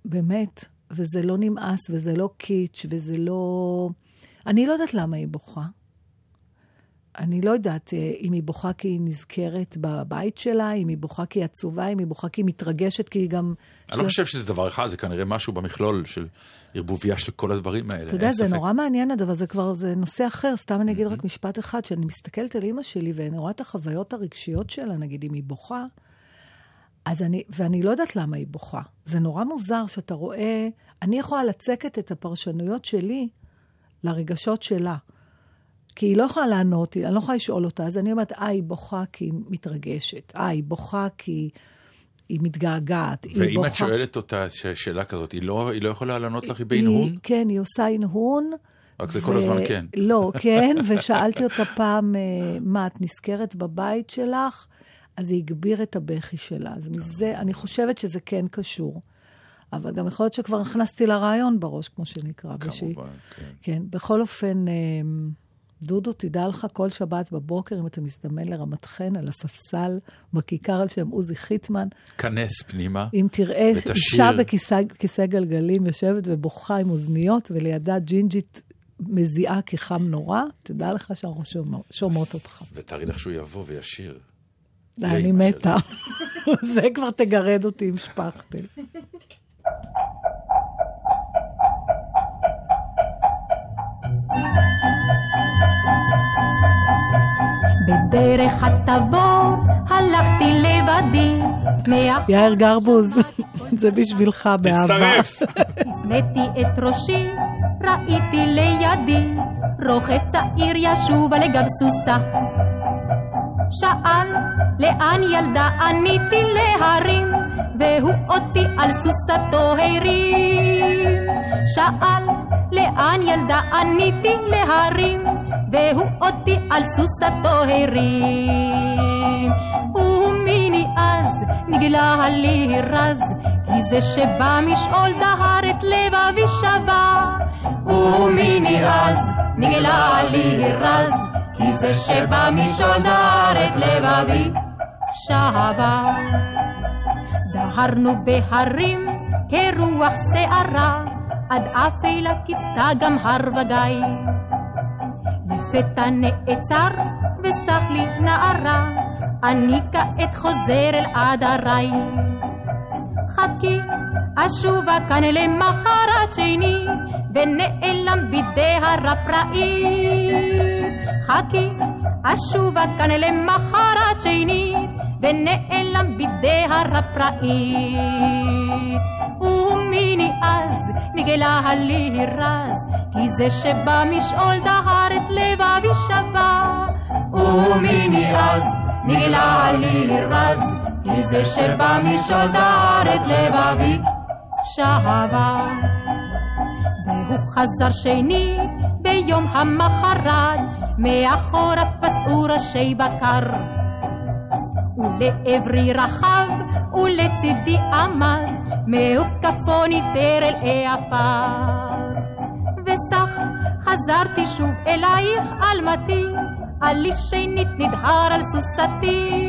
באמת, וזה לא נמאס, וזה לא קיץ', וזה לא... אני לא יודעת למה היא בוכה. אני לא יודעת אה, אם היא בוכה כי היא נזכרת בבית שלה, אם היא בוכה כי היא עצובה, אם היא בוכה כי היא מתרגשת, כי היא גם... אני לא חושב שזה דבר אחד, זה כנראה משהו במכלול של ערבוביה של כל הדברים האלה. אתה יודע, זה ספק. נורא מעניין הדבר, זה כבר, זה נושא אחר. סתם אני אגיד רק משפט אחד, שאני מסתכלת על אימא שלי ואני רואה את החוויות הרגשיות שלה, נגיד אם היא בוכה, אז אני, ואני לא יודעת למה היא בוכה. זה נורא מוזר שאתה רואה, אני יכולה לצקת את הפרשנויות שלי לרגשות שלה. כי היא לא יכולה לענות, אני לא יכולה לשאול אותה, אז אני אומרת, אה, היא בוכה כי היא מתרגשת. אה, היא בוכה כי היא מתגעגעת. היא ואם בוכה... את שואלת אותה שאלה כזאת, היא לא, היא לא יכולה לענות לך בהנהון? היא, כן, היא עושה הנהון. רק זה כל הזמן כן. לא, כן, ושאלתי אותה פעם, אה, מה, את נזכרת בבית שלך? אז היא הגביר את הבכי שלה. אז מזה, אני חושבת שזה כן קשור. אבל גם יכול להיות שכבר הכנסתי לה רעיון בראש, כמו שנקרא. כמובן, כן. כן, בכל אופן, אה, דודו, תדע לך, כל שבת בבוקר, אם אתה מזדמן לרמת חן, על הספסל, בכיכר על שם עוזי חיטמן, כנס פנימה. אם תראה ותשיר. אישה בכיסא בכיסא גלגלים יושבת ובוכה עם אוזניות, ולידה ג'ינג'ית מזיעה כי חם נורא, תדע לך שאנחנו שומע- שומעות אותך. ותארי לך שהוא יבוא וישיר. אני מתה. זה כבר תגרד אותי עם שפכטל. בדרך התבור הלכתי לבדי. יאיר גרבוז, זה בשבילך באהבה. הפניתי את ראשי, ראיתי לידי, רוכב צעיר ישוב על גב סוסה. שאל, לאן ילדה? עניתי להרים, והוא אותי על סוסתו הרים. שאל, לאן ילדה? עניתי להרים, והוא אותי על סוסתו הרים. ומיני אז נגלה לי רז, כי זה שבא משאול דהר את לבבי שבה. ומיני אז נגלה לי רז, כי זה שבא משאול דהר את לבבי שבה. דהרנו בהרים כרוח שערה, עד אפלה כיסתה גם הר וגיא. לפתע נעצר וסח לי נערה, אני כעת חוזר אל עדריי. חכי, אשובה כאן למחרת שני, ונעלם בידי הפראי. חכי, אשובה כאן למחרת שני, ונעלם בידי הפראי. ומיני אז נגלה לי רז, כי זה שבא משאול דהר את לבבי שבה. ומיני אז נגלה לי רז, כי זה שבא משאול דהר את לבבי שבה. והוא חזר שני ביום המחרת, מאחורה פסעו ראשי בקר. ולעברי רחב, ולצידי עמד, מהוקפוני דרל עפר. וסך חזרתי שוב אלייך אלמתי, עלי שנית נדהר על סוסתי.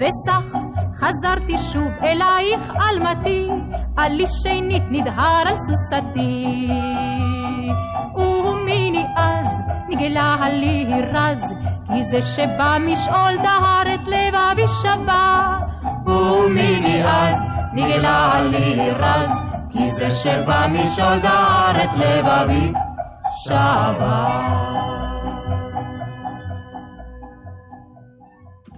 וסך חזרתי שוב אלייך אלמתי, עלי שנית נדהר על סוסתי. נגלה עלי רז, כי זה שבא משאול דהר את לבבי שבה. ומיני אז נגלה עלי רז, כי זה שבא משאול דהר את לבבי שבה.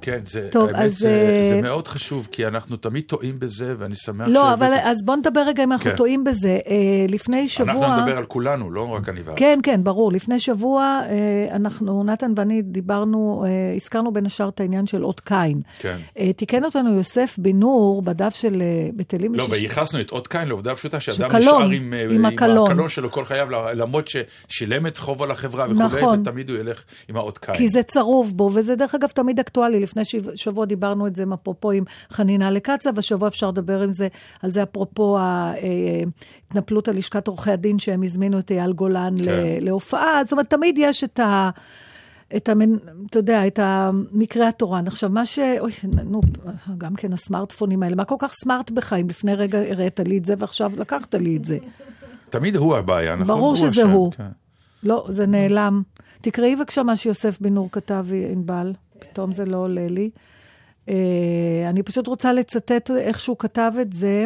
כן, זה, טוב, האמת, אז, זה, אה, זה מאוד חשוב, כי אנחנו תמיד טועים בזה, ואני שמח לא, שהבאת- אבל אז בוא נדבר רגע אם אנחנו כן. טועים בזה. אה, לפני שבוע... אנחנו נדבר על כולנו, לא רק אני ואת. כן, כן, ברור. לפני שבוע אה, אנחנו, נתן ואני דיברנו, אה, הזכרנו בין השאר את העניין של אות קין. כן. אה, תיקן אותנו יוסף בן נור בדף של אה, בטלים לא, וייחסנו את אות קין לעובדה פשוטה, שאדם שקלון, נשאר עם, אה, עם הקלון. הקלון שלו כל חייו, למרות ששילם את חובו לחברה וכו', נכון. ותמיד הוא ילך עם האות קין. כי זה צרוב בו, וזה דרך אגב תמיד אקטואלי. לפני שב- שבוע דיברנו את זה, אפרופו עם חנינה לקצה, והשבוע אפשר לדבר עם זה, על זה אפרופו ההתנפלות על לשכת עורכי הדין, שהם הזמינו את אייל גולן כן. להופעה. זאת אומרת, תמיד יש את ה... את המנ... אתה יודע, את המקרה התורן. עכשיו, מה ש... אוי, נו, גם כן הסמארטפונים האלה, מה כל כך סמארט בך אם לפני רגע הראית לי את זה ועכשיו לקחת לי את זה? תמיד הוא הבעיה, נכון? ברור שזה הוא. כן. לא, זה נעלם. תקראי בבקשה מה שיוסף בן נור כתב, ענבל, פתאום זה לא עולה לי. אה, אני פשוט רוצה לצטט איך שהוא כתב את זה.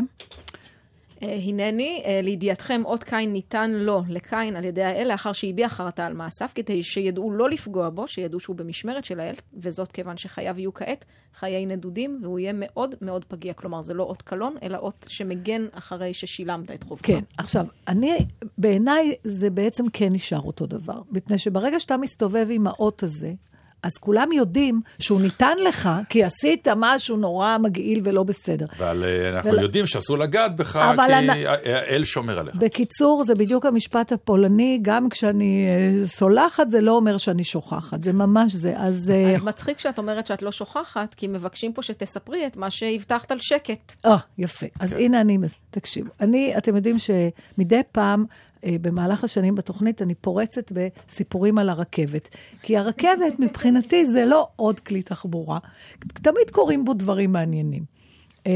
אה, הנני, אה, לידיעתכם, אות קין ניתן לו, לקין, על ידי האל, לאחר שהביע חרטה על מעשיו, כדי שידעו לא לפגוע בו, שידעו שהוא במשמרת של האל, וזאת כיוון שחייו יהיו כעת חיי נדודים, והוא יהיה מאוד מאוד פגיע. כלומר, זה לא אות קלון, אלא אות שמגן אחרי ששילמת את חובך. כן, עכשיו, אני, בעיניי זה בעצם כן נשאר אותו דבר. מפני שברגע שאתה מסתובב עם האות הזה, אז כולם יודעים שהוא ניתן לך, כי עשית משהו נורא מגעיל ולא בסדר. אבל אה, אנחנו ול- יודעים שאסור לגעת בך, אבל כי אני- האל שומר עליך. בקיצור, זה בדיוק המשפט הפולני, גם כשאני אה, סולחת, זה לא אומר שאני שוכחת, זה ממש זה. אז... אה, אז מצחיק שאת אומרת שאת לא שוכחת, כי מבקשים פה שתספרי את מה שהבטחת על שקט. אה, יפה. אז הנה אני, תקשיבו. אני, אתם יודעים שמדי פעם, במהלך השנים בתוכנית, אני פורצת בסיפורים על הרכבת. כי הרכבת, מבחינתי, זה לא עוד כלי תחבורה. תמיד קורים בו דברים מעניינים. אה,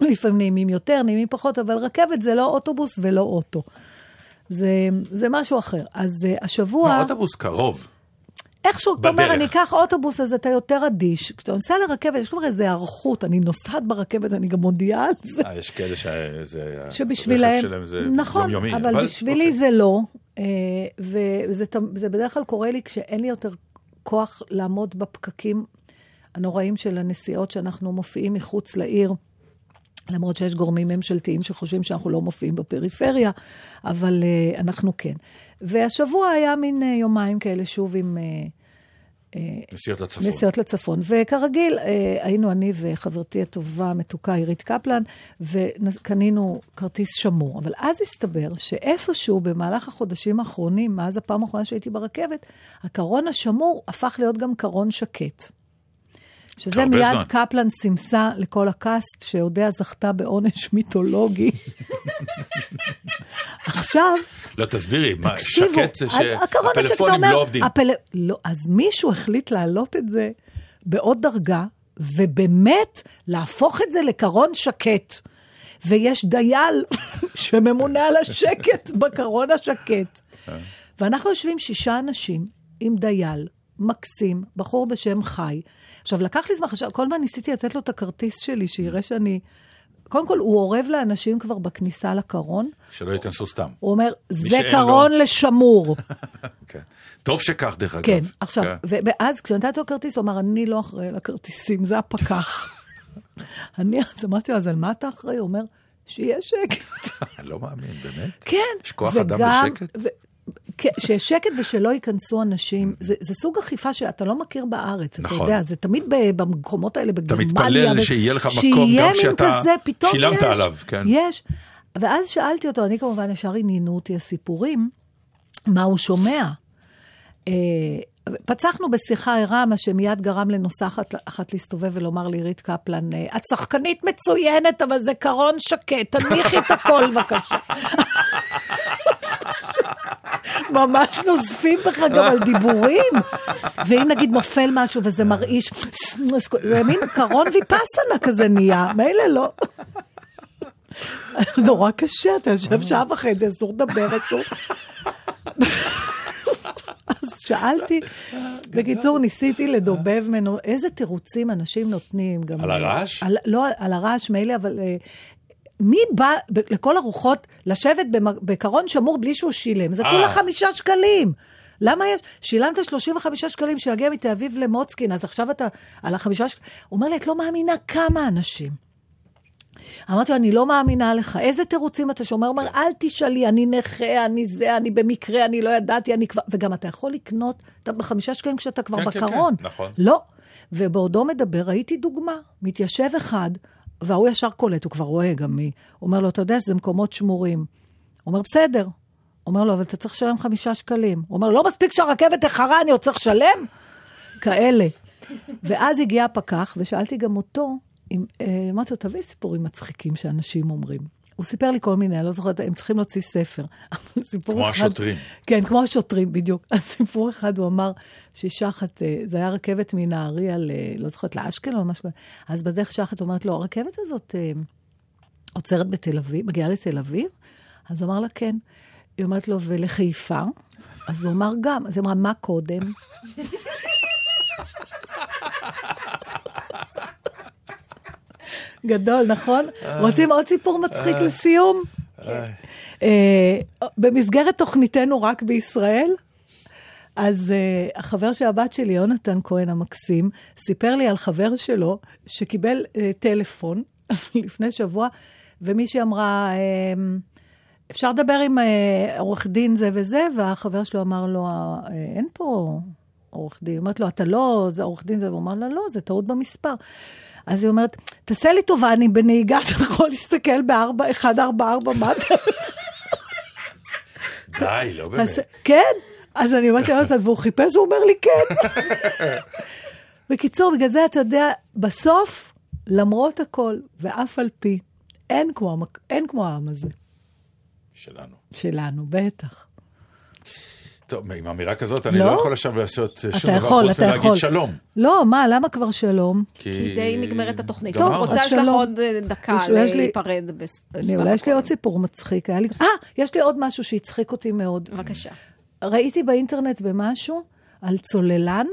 לפעמים נעימים יותר, נעימים פחות, אבל רכבת זה לא אוטובוס ולא אוטו. זה, זה משהו אחר. אז אה, השבוע... לא, אוטובוס קרוב. איכשהו, אתה אומר. אני אקח אוטובוס, אז אתה יותר אדיש. כשאתה נוסע לרכבת, יש כבר איזו היערכות, אני נוסעת ברכבת, אני גם מודיעה על זה. אה, יש כאלה שזה... שבשבילהם, נכון. אבל בשבילי זה לא, אה, וזה בדרך כלל קורה לי כשאין לי יותר כוח לעמוד בפקקים הנוראים של הנסיעות שאנחנו מופיעים מחוץ לעיר. למרות שיש גורמים ממשלתיים שחושבים שאנחנו לא מופיעים בפריפריה, אבל uh, אנחנו כן. והשבוע היה מין uh, יומיים כאלה שוב עם... Uh, נסיעות לצפון. נסיעות לצפון. וכרגיל, אה, היינו אני וחברתי הטובה, המתוקה, עירית קפלן, וקנינו כרטיס שמור. אבל אז הסתבר שאיפשהו במהלך החודשים האחרונים, מאז הפעם האחרונה שהייתי ברכבת, הקרון השמור הפך להיות גם קרון שקט. שזה מיד זמן. קפלן סימסה לכל הקאסט, שאודיה זכתה בעונש מיתולוגי. עכשיו, לא, תסבירי, תקשיבו, שקט זה שהפלאפונים לא עובדים. הפל... לא, אז מישהו החליט להעלות את זה בעוד דרגה, ובאמת להפוך את זה לקרון שקט. ויש דייל שממונה על השקט בקרון השקט. ואנחנו יושבים שישה אנשים עם דייל מקסים, בחור בשם חי. עכשיו, לקח לי זמן, עכשיו, כל הזמן ניסיתי לתת לו את הכרטיס שלי, שיראה שאני... קודם כל, הוא אורב לאנשים כבר בכניסה לקרון. שלא ייכנסו סתם. הוא אומר, זה קרון לו- לשמור. כן. טוב שכך, דרך אגב. כן, עכשיו, כן. ואז כשנתתי לו כרטיס, הוא אמר, אני לא אחראי לכרטיסים, זה הפקח. אני אז אמרתי לו, אז על מה אתה אחראי? הוא אומר, שיהיה שקט. אני לא מאמין, באמת? כן. יש כוח אדם בשקט? כן, שיש שקט ושלא ייכנסו אנשים, זה, זה סוג אכיפה שאתה לא מכיר בארץ, אתה נכון. יודע, זה תמיד במקומות האלה, אתה בגרמניה. מתפלל ב- שיהיה לך מקום שיהיה גם כשאתה כזה, פתאום שילמת יש, עליו, כן. יש. ואז שאלתי אותו, אני כמובן ישר עניינו אותי הסיפורים, מה הוא שומע. פצחנו בשיחה ערה, מה שמיד גרם לנוסחת אחת להסתובב ולומר לעירית קפלן, אה, את שחקנית מצוינת, אבל זה קרון שקט, תנמיכי את הכל בבקשה. ממש נוזפים בך גם על דיבורים. ואם נגיד נופל משהו וזה מרעיש, זה מין קרון ויפאסנה כזה נהיה, מילא לא. נורא קשה, אתה יושב שעה וחצי, אסור לדבר, אסור... שאלתי, בקיצור, ניסיתי לדובב ממנו, איזה תירוצים אנשים נותנים. גם, על הרעש? על, לא, על הרעש מילא, אבל אה, מי בא ב- לכל הרוחות לשבת בקרון שמור בלי שהוא שילם? זה אה. כולה חמישה שקלים. למה יש? שילמת 35 שקלים שיגיע מתל אביב למוצקין, אז עכשיו אתה על החמישה שקלים. הוא אומר לי, את לא מאמינה כמה אנשים. אמרתי לו, אני לא מאמינה לך, איזה תירוצים אתה שומר? הוא אומר, אל תשאלי, אני נכה, אני זה, אני במקרה, אני לא ידעתי, אני כבר... וגם אתה יכול לקנות אתה בחמישה שקלים כשאתה כבר כן, כן, בקרון. כן, נכון. לא. ובעודו מדבר, ראיתי דוגמה, מתיישב אחד, וההוא ישר קולט, הוא כבר רואה גם מי. הוא אומר לו, אתה יודע שזה מקומות שמורים. הוא אומר, בסדר. אומר לו, אבל אתה צריך לשלם חמישה שקלים. הוא אומר, לא מספיק שהרכבת איחרה, אני עוד צריך לשלם? כאלה. ואז הגיע הפקח, ושאלתי גם אותו, אמרתי לו, תביא סיפורים מצחיקים שאנשים אומרים. הוא סיפר לי כל מיני, אני לא זוכרת, הם צריכים להוציא ספר. כמו אחד- השוטרים. כן, כמו השוטרים, בדיוק. אז סיפור אחד, הוא אמר שאישה אחת, אה, זה היה רכבת מנהריה ל... לא זוכרת, לאשקלון או משהו כזה. אז בדרך אחת אומרת לו, הרכבת הזאת אה, עוצרת בתל אביב, מגיעה לתל אביב? אז הוא אמר לה, כן. היא אומרת לו, ולחיפה? אז הוא אמר גם. אז היא אמרה, מה קודם? גדול, נכון? רוצים עוד סיפור מצחיק לסיום? אה, במסגרת תוכניתנו רק בישראל, אז uh, החבר של הבת שלי, יונתן כהן המקסים, סיפר לי על חבר שלו שקיבל uh, טלפון לפני שבוע, ומישהי אמרה, uh, אפשר לדבר עם uh, עורך דין זה וזה, והחבר שלו אמר לו, "אה, אין פה עורך דין. היא אומרת לו, אתה לא, זה עורך דין זה, והוא אמר לה, לא, זה טעות במספר. אז היא אומרת, תעשה לי טובה, אני בנהיגה, אתה יכול להסתכל בארבע, 144, מה אתה... די, לא באמת. כן, אז אני אומרת ליונתן, והוא חיפש, הוא אומר לי כן. בקיצור, בגלל זה אתה יודע, בסוף, למרות הכל, ואף על פי, אין כמו. אין כמו העם הזה. שלנו. שלנו, בטח. טוב, עם אמירה כזאת אני לא? לא יכול עכשיו לעשות אה, שום דבר יכול, חוץ אתה מלהגיד. שלום. לא, מה, למה כבר שלום? כי כי די נגמרת התוכנית. טוב, רוצה יש לך שלום. עוד אה, דקה יש- יש לי- להיפרד. בסך אולי יש לי. עוד סיפור מצחיק. היה לי... אה, יש לי עוד משהו שהצחיק אותי מאוד. בבקשה. ראיתי באינטרנט במשהו על צוללן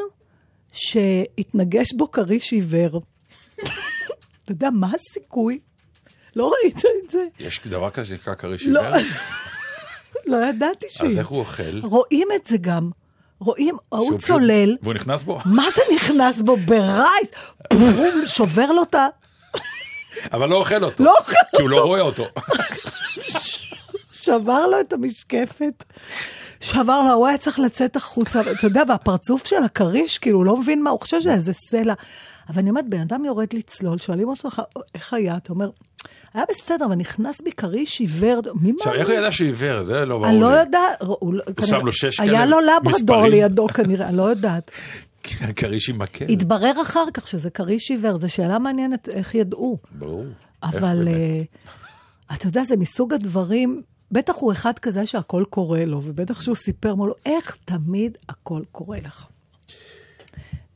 שהתנגש בו כריש עיוור. אתה יודע, מה הסיכוי? לא ראית את זה? יש דבר כזה שנקרא כריש לא. עיוור? לא ידעתי שהיא. אז איך הוא אוכל? רואים את זה גם. רואים, ההוא צולל, והוא נכנס בו? מה זה נכנס בו? ברייס! בום, שובר לו את ה... אבל לא אוכל אותו. לא אוכל כי הוא לא רואה אותו. שבר לו את המשקפת. שבר לו, הוא היה צריך לצאת החוצה, אתה יודע, והפרצוף של הכריש, כאילו, הוא לא מבין מה, הוא חושב שזה איזה סלע. אבל אני אומרת, בן אדם יורד לצלול, שואלים אותו, איך היה? אתה אומר, היה בסדר, אבל נכנס בי כריש עיוור, מי עכשיו, איך הוא? ידע שהוא עיוור? זה לא ברור אני לא. יודעת, הוא שם לו שש היה כאלה לו לברדור מספרים? לידו כנראה, אני לא יודעת. כריש עם מקל. התברר אחר כך שזה כריש עיוור, זו שאלה מעניינת איך ידעו. ברור. אבל uh, אתה יודע, זה מסוג הדברים, בטח הוא אחד כזה שהכל קורה לו, ובטח שהוא סיפר לו, איך תמיד הכל קורה לך.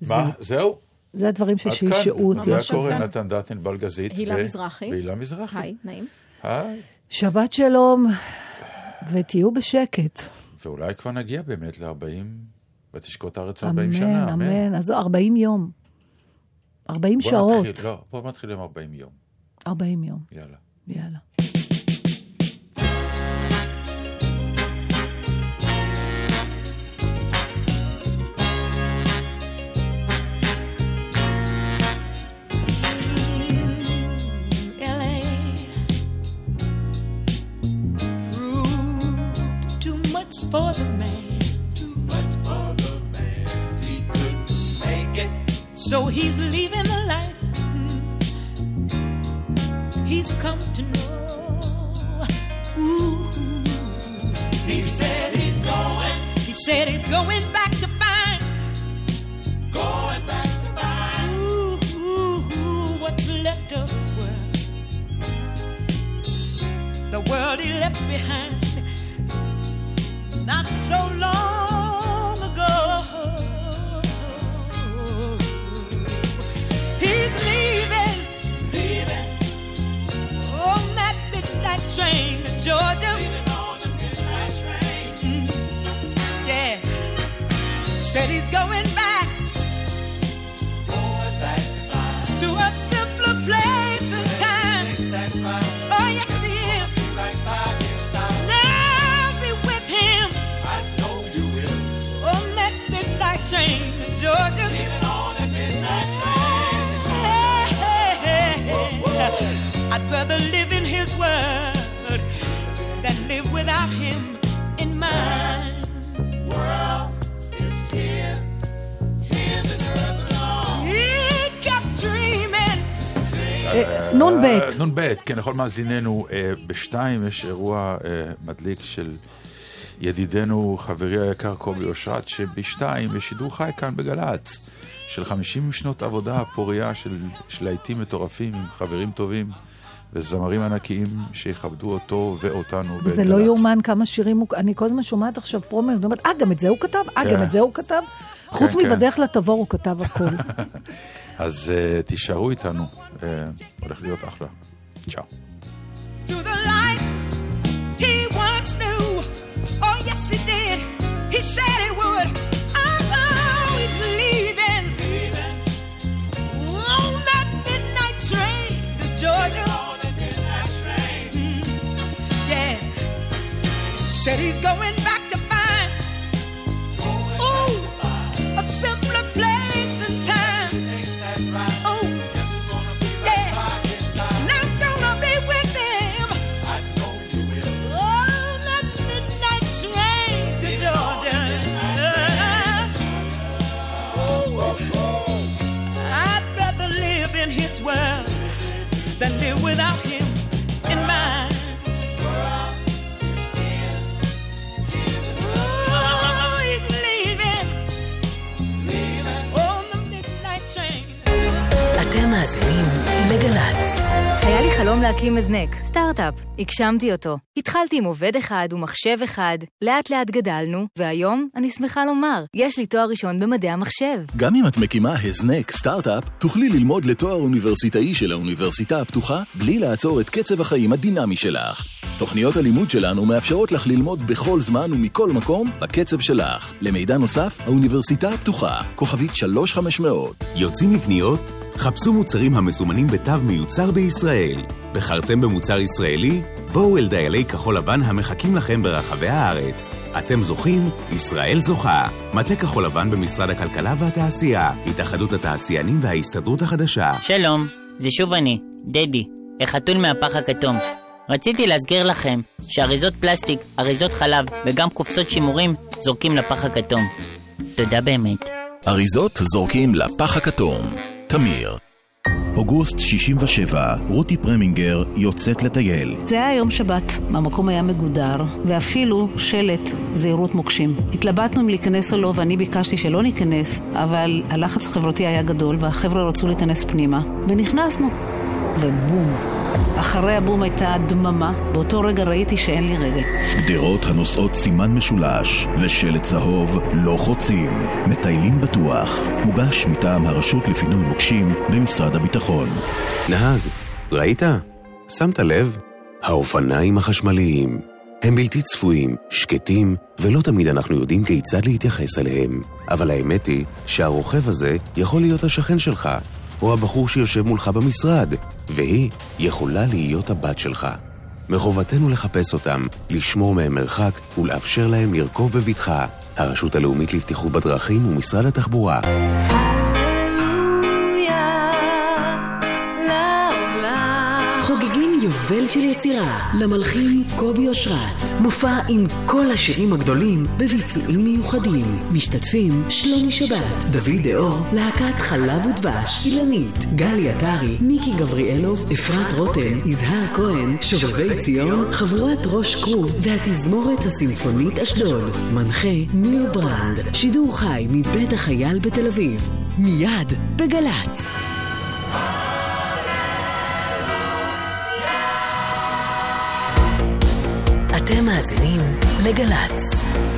מה? זהו? זה הדברים. ששעשעו אותי. היה השבוע. קורה, נתן דטנר בלגזית. הילה מזרחי. והילה מזרחי. היי, נעים. היי. שבת שלום, ותהיו בשקט. ואולי כבר נגיע באמת ל-40, ותשקוט הארץ 40 שנה. אמן, אמן. אז 40 יום. 40 בוא שעות. נתחיל, לא, בוא נתחיל עם 40 יום. 40 יום. יאללה. יאללה. for the man. Too much for the man. He couldn't make it. So he's leaving the life he's come to know. Ooh. He said he's going. He said he's going back to find. Going back to find. Ooh, ooh, ooh what's left of his world. The world he left behind not so long ago. He's leaving, leaving. On that midnight train to Georgia. Leaving on the midnight train. Mm-hmm. Yeah, said he's going back, going back. To a simpler place rather live in his world than live without him in mine. World is his. His and hers alone. He kept dreaming. אה, נ"ב. אה, נ"ב, כן, לכל מאזיננו. אה, בשתיים יש אירוע אה, מדליק של ידידנו, חברי היקר קובי אושרת, שבשתיים יש שידור חי כאן בגל"צ, של 50 שנות עבודה פורייה של, של להיטים מטורפים עם חברים טובים. וזמרים ענקיים שיכבדו אותו ואותנו זה לא יאומן כמה שירים הוא... אני כל הזמן שומעת עכשיו פרומו, אני אומרת, אה, גם את זה הוא כתב? אה, כן. גם את זה הוא כתב? חוץ כן. מבדרך לתבור הוא כתב הכל. אז uh, תישארו איתנו, uh, הולך להיות אחלה. צ'או. he. Oh, yes, he did. He said he Said he's going back to find. Ooh, a simpler place and time. Oh, yeah. Not gonna be with him. On that midnight train to Georgia. I'd rather live in his world than live without חלום להקים הזנק, סטארט-אפ. הגשמתי אותו. התחלתי עם עובד אחד ומחשב אחד, לאט לאט גדלנו, והיום, אני שמחה לומר, יש לי תואר ראשון במדעי המחשב. גם אם את מקימה הזנק סטארט-אפ, תוכלי ללמוד לתואר אוניברסיטאי של האוניברסיטה הפתוחה, בלי לעצור את קצב החיים הדינמי שלך. תוכניות הלימוד שלנו מאפשרות לך ללמוד בכל זמן ומכל מקום, בקצב שלך. למידע נוסף, האוניברסיטה הפתוחה, כוכבית 3500. יוצאים לקניות? חפשו מוצרים המסומנים בתו מיוצר בישראל. בחרתם במוצר ישראלי? בואו אל דיילי כחול לבן המחכים לכם ברחבי הארץ. אתם זוכים, ישראל זוכה. מטה כחול לבן במשרד הכלכלה והתעשייה, התאחדות התעשיינים וההסתדרות החדשה. שלום, זה שוב אני, דדי, החתול מהפח הכתום. רציתי להזכיר לכם שאריזות פלסטיק, אריזות חלב וגם קופסות שימורים זורקים לפח הכתום. תודה באמת. אריזות זורקים לפח הכתום. תמיר. אוגוסט 67, רותי פרמינגר יוצאת לטייל. זה היה יום שבת, המקום היה מגודר, ואפילו שלט זהירות מוקשים. התלבטנו אם להיכנס או לא, ואני ביקשתי שלא ניכנס, אבל הלחץ החברתי היה גדול, והחבר'ה רצו להיכנס פנימה, ונכנסנו. ובום. אחרי הבום הייתה דממה, באותו רגע ראיתי שאין לי רגל. גדרות הנושאות סימן משולש ושלט צהוב לא חוצים. מטיילים בטוח. מוגש מטעם הרשות לפינוי מוקשים במשרד הביטחון. נהג, ראית? שמת לב? האופניים החשמליים. הם בלתי צפויים, שקטים, ולא תמיד אנחנו יודעים כיצד להתייחס אליהם. אבל האמת היא שהרוכב הזה יכול להיות השכן שלך, או הבחור שיושב מולך במשרד, והיא יכולה להיות הבת שלך. מחובתנו לחפש אותם, לשמור מהם מרחק ולאפשר להם לרכוב בבטחה. הרשות הלאומית לבטיחות בדרכים ומשרד התחבורה. יובל של יצירה למלחין קובי אושרת. מופע עם כל השירים הגדולים בביצועים מיוחדים. משתתפים שלומי שבת, דוד דאור, להקת חלב ודבש, אילנית, גלי עטרי, מיקי גבריאלוב, אפרת רותם, יזהר כהן, שובבי ציון, חבורת ראש כרוב והתזמורת הסימפונית אשדוד. מנחה ניר ברנד. שידור חי מבית החייל בתל אביב. מיד בגל"צ. אתם מאזינים לגל"צ.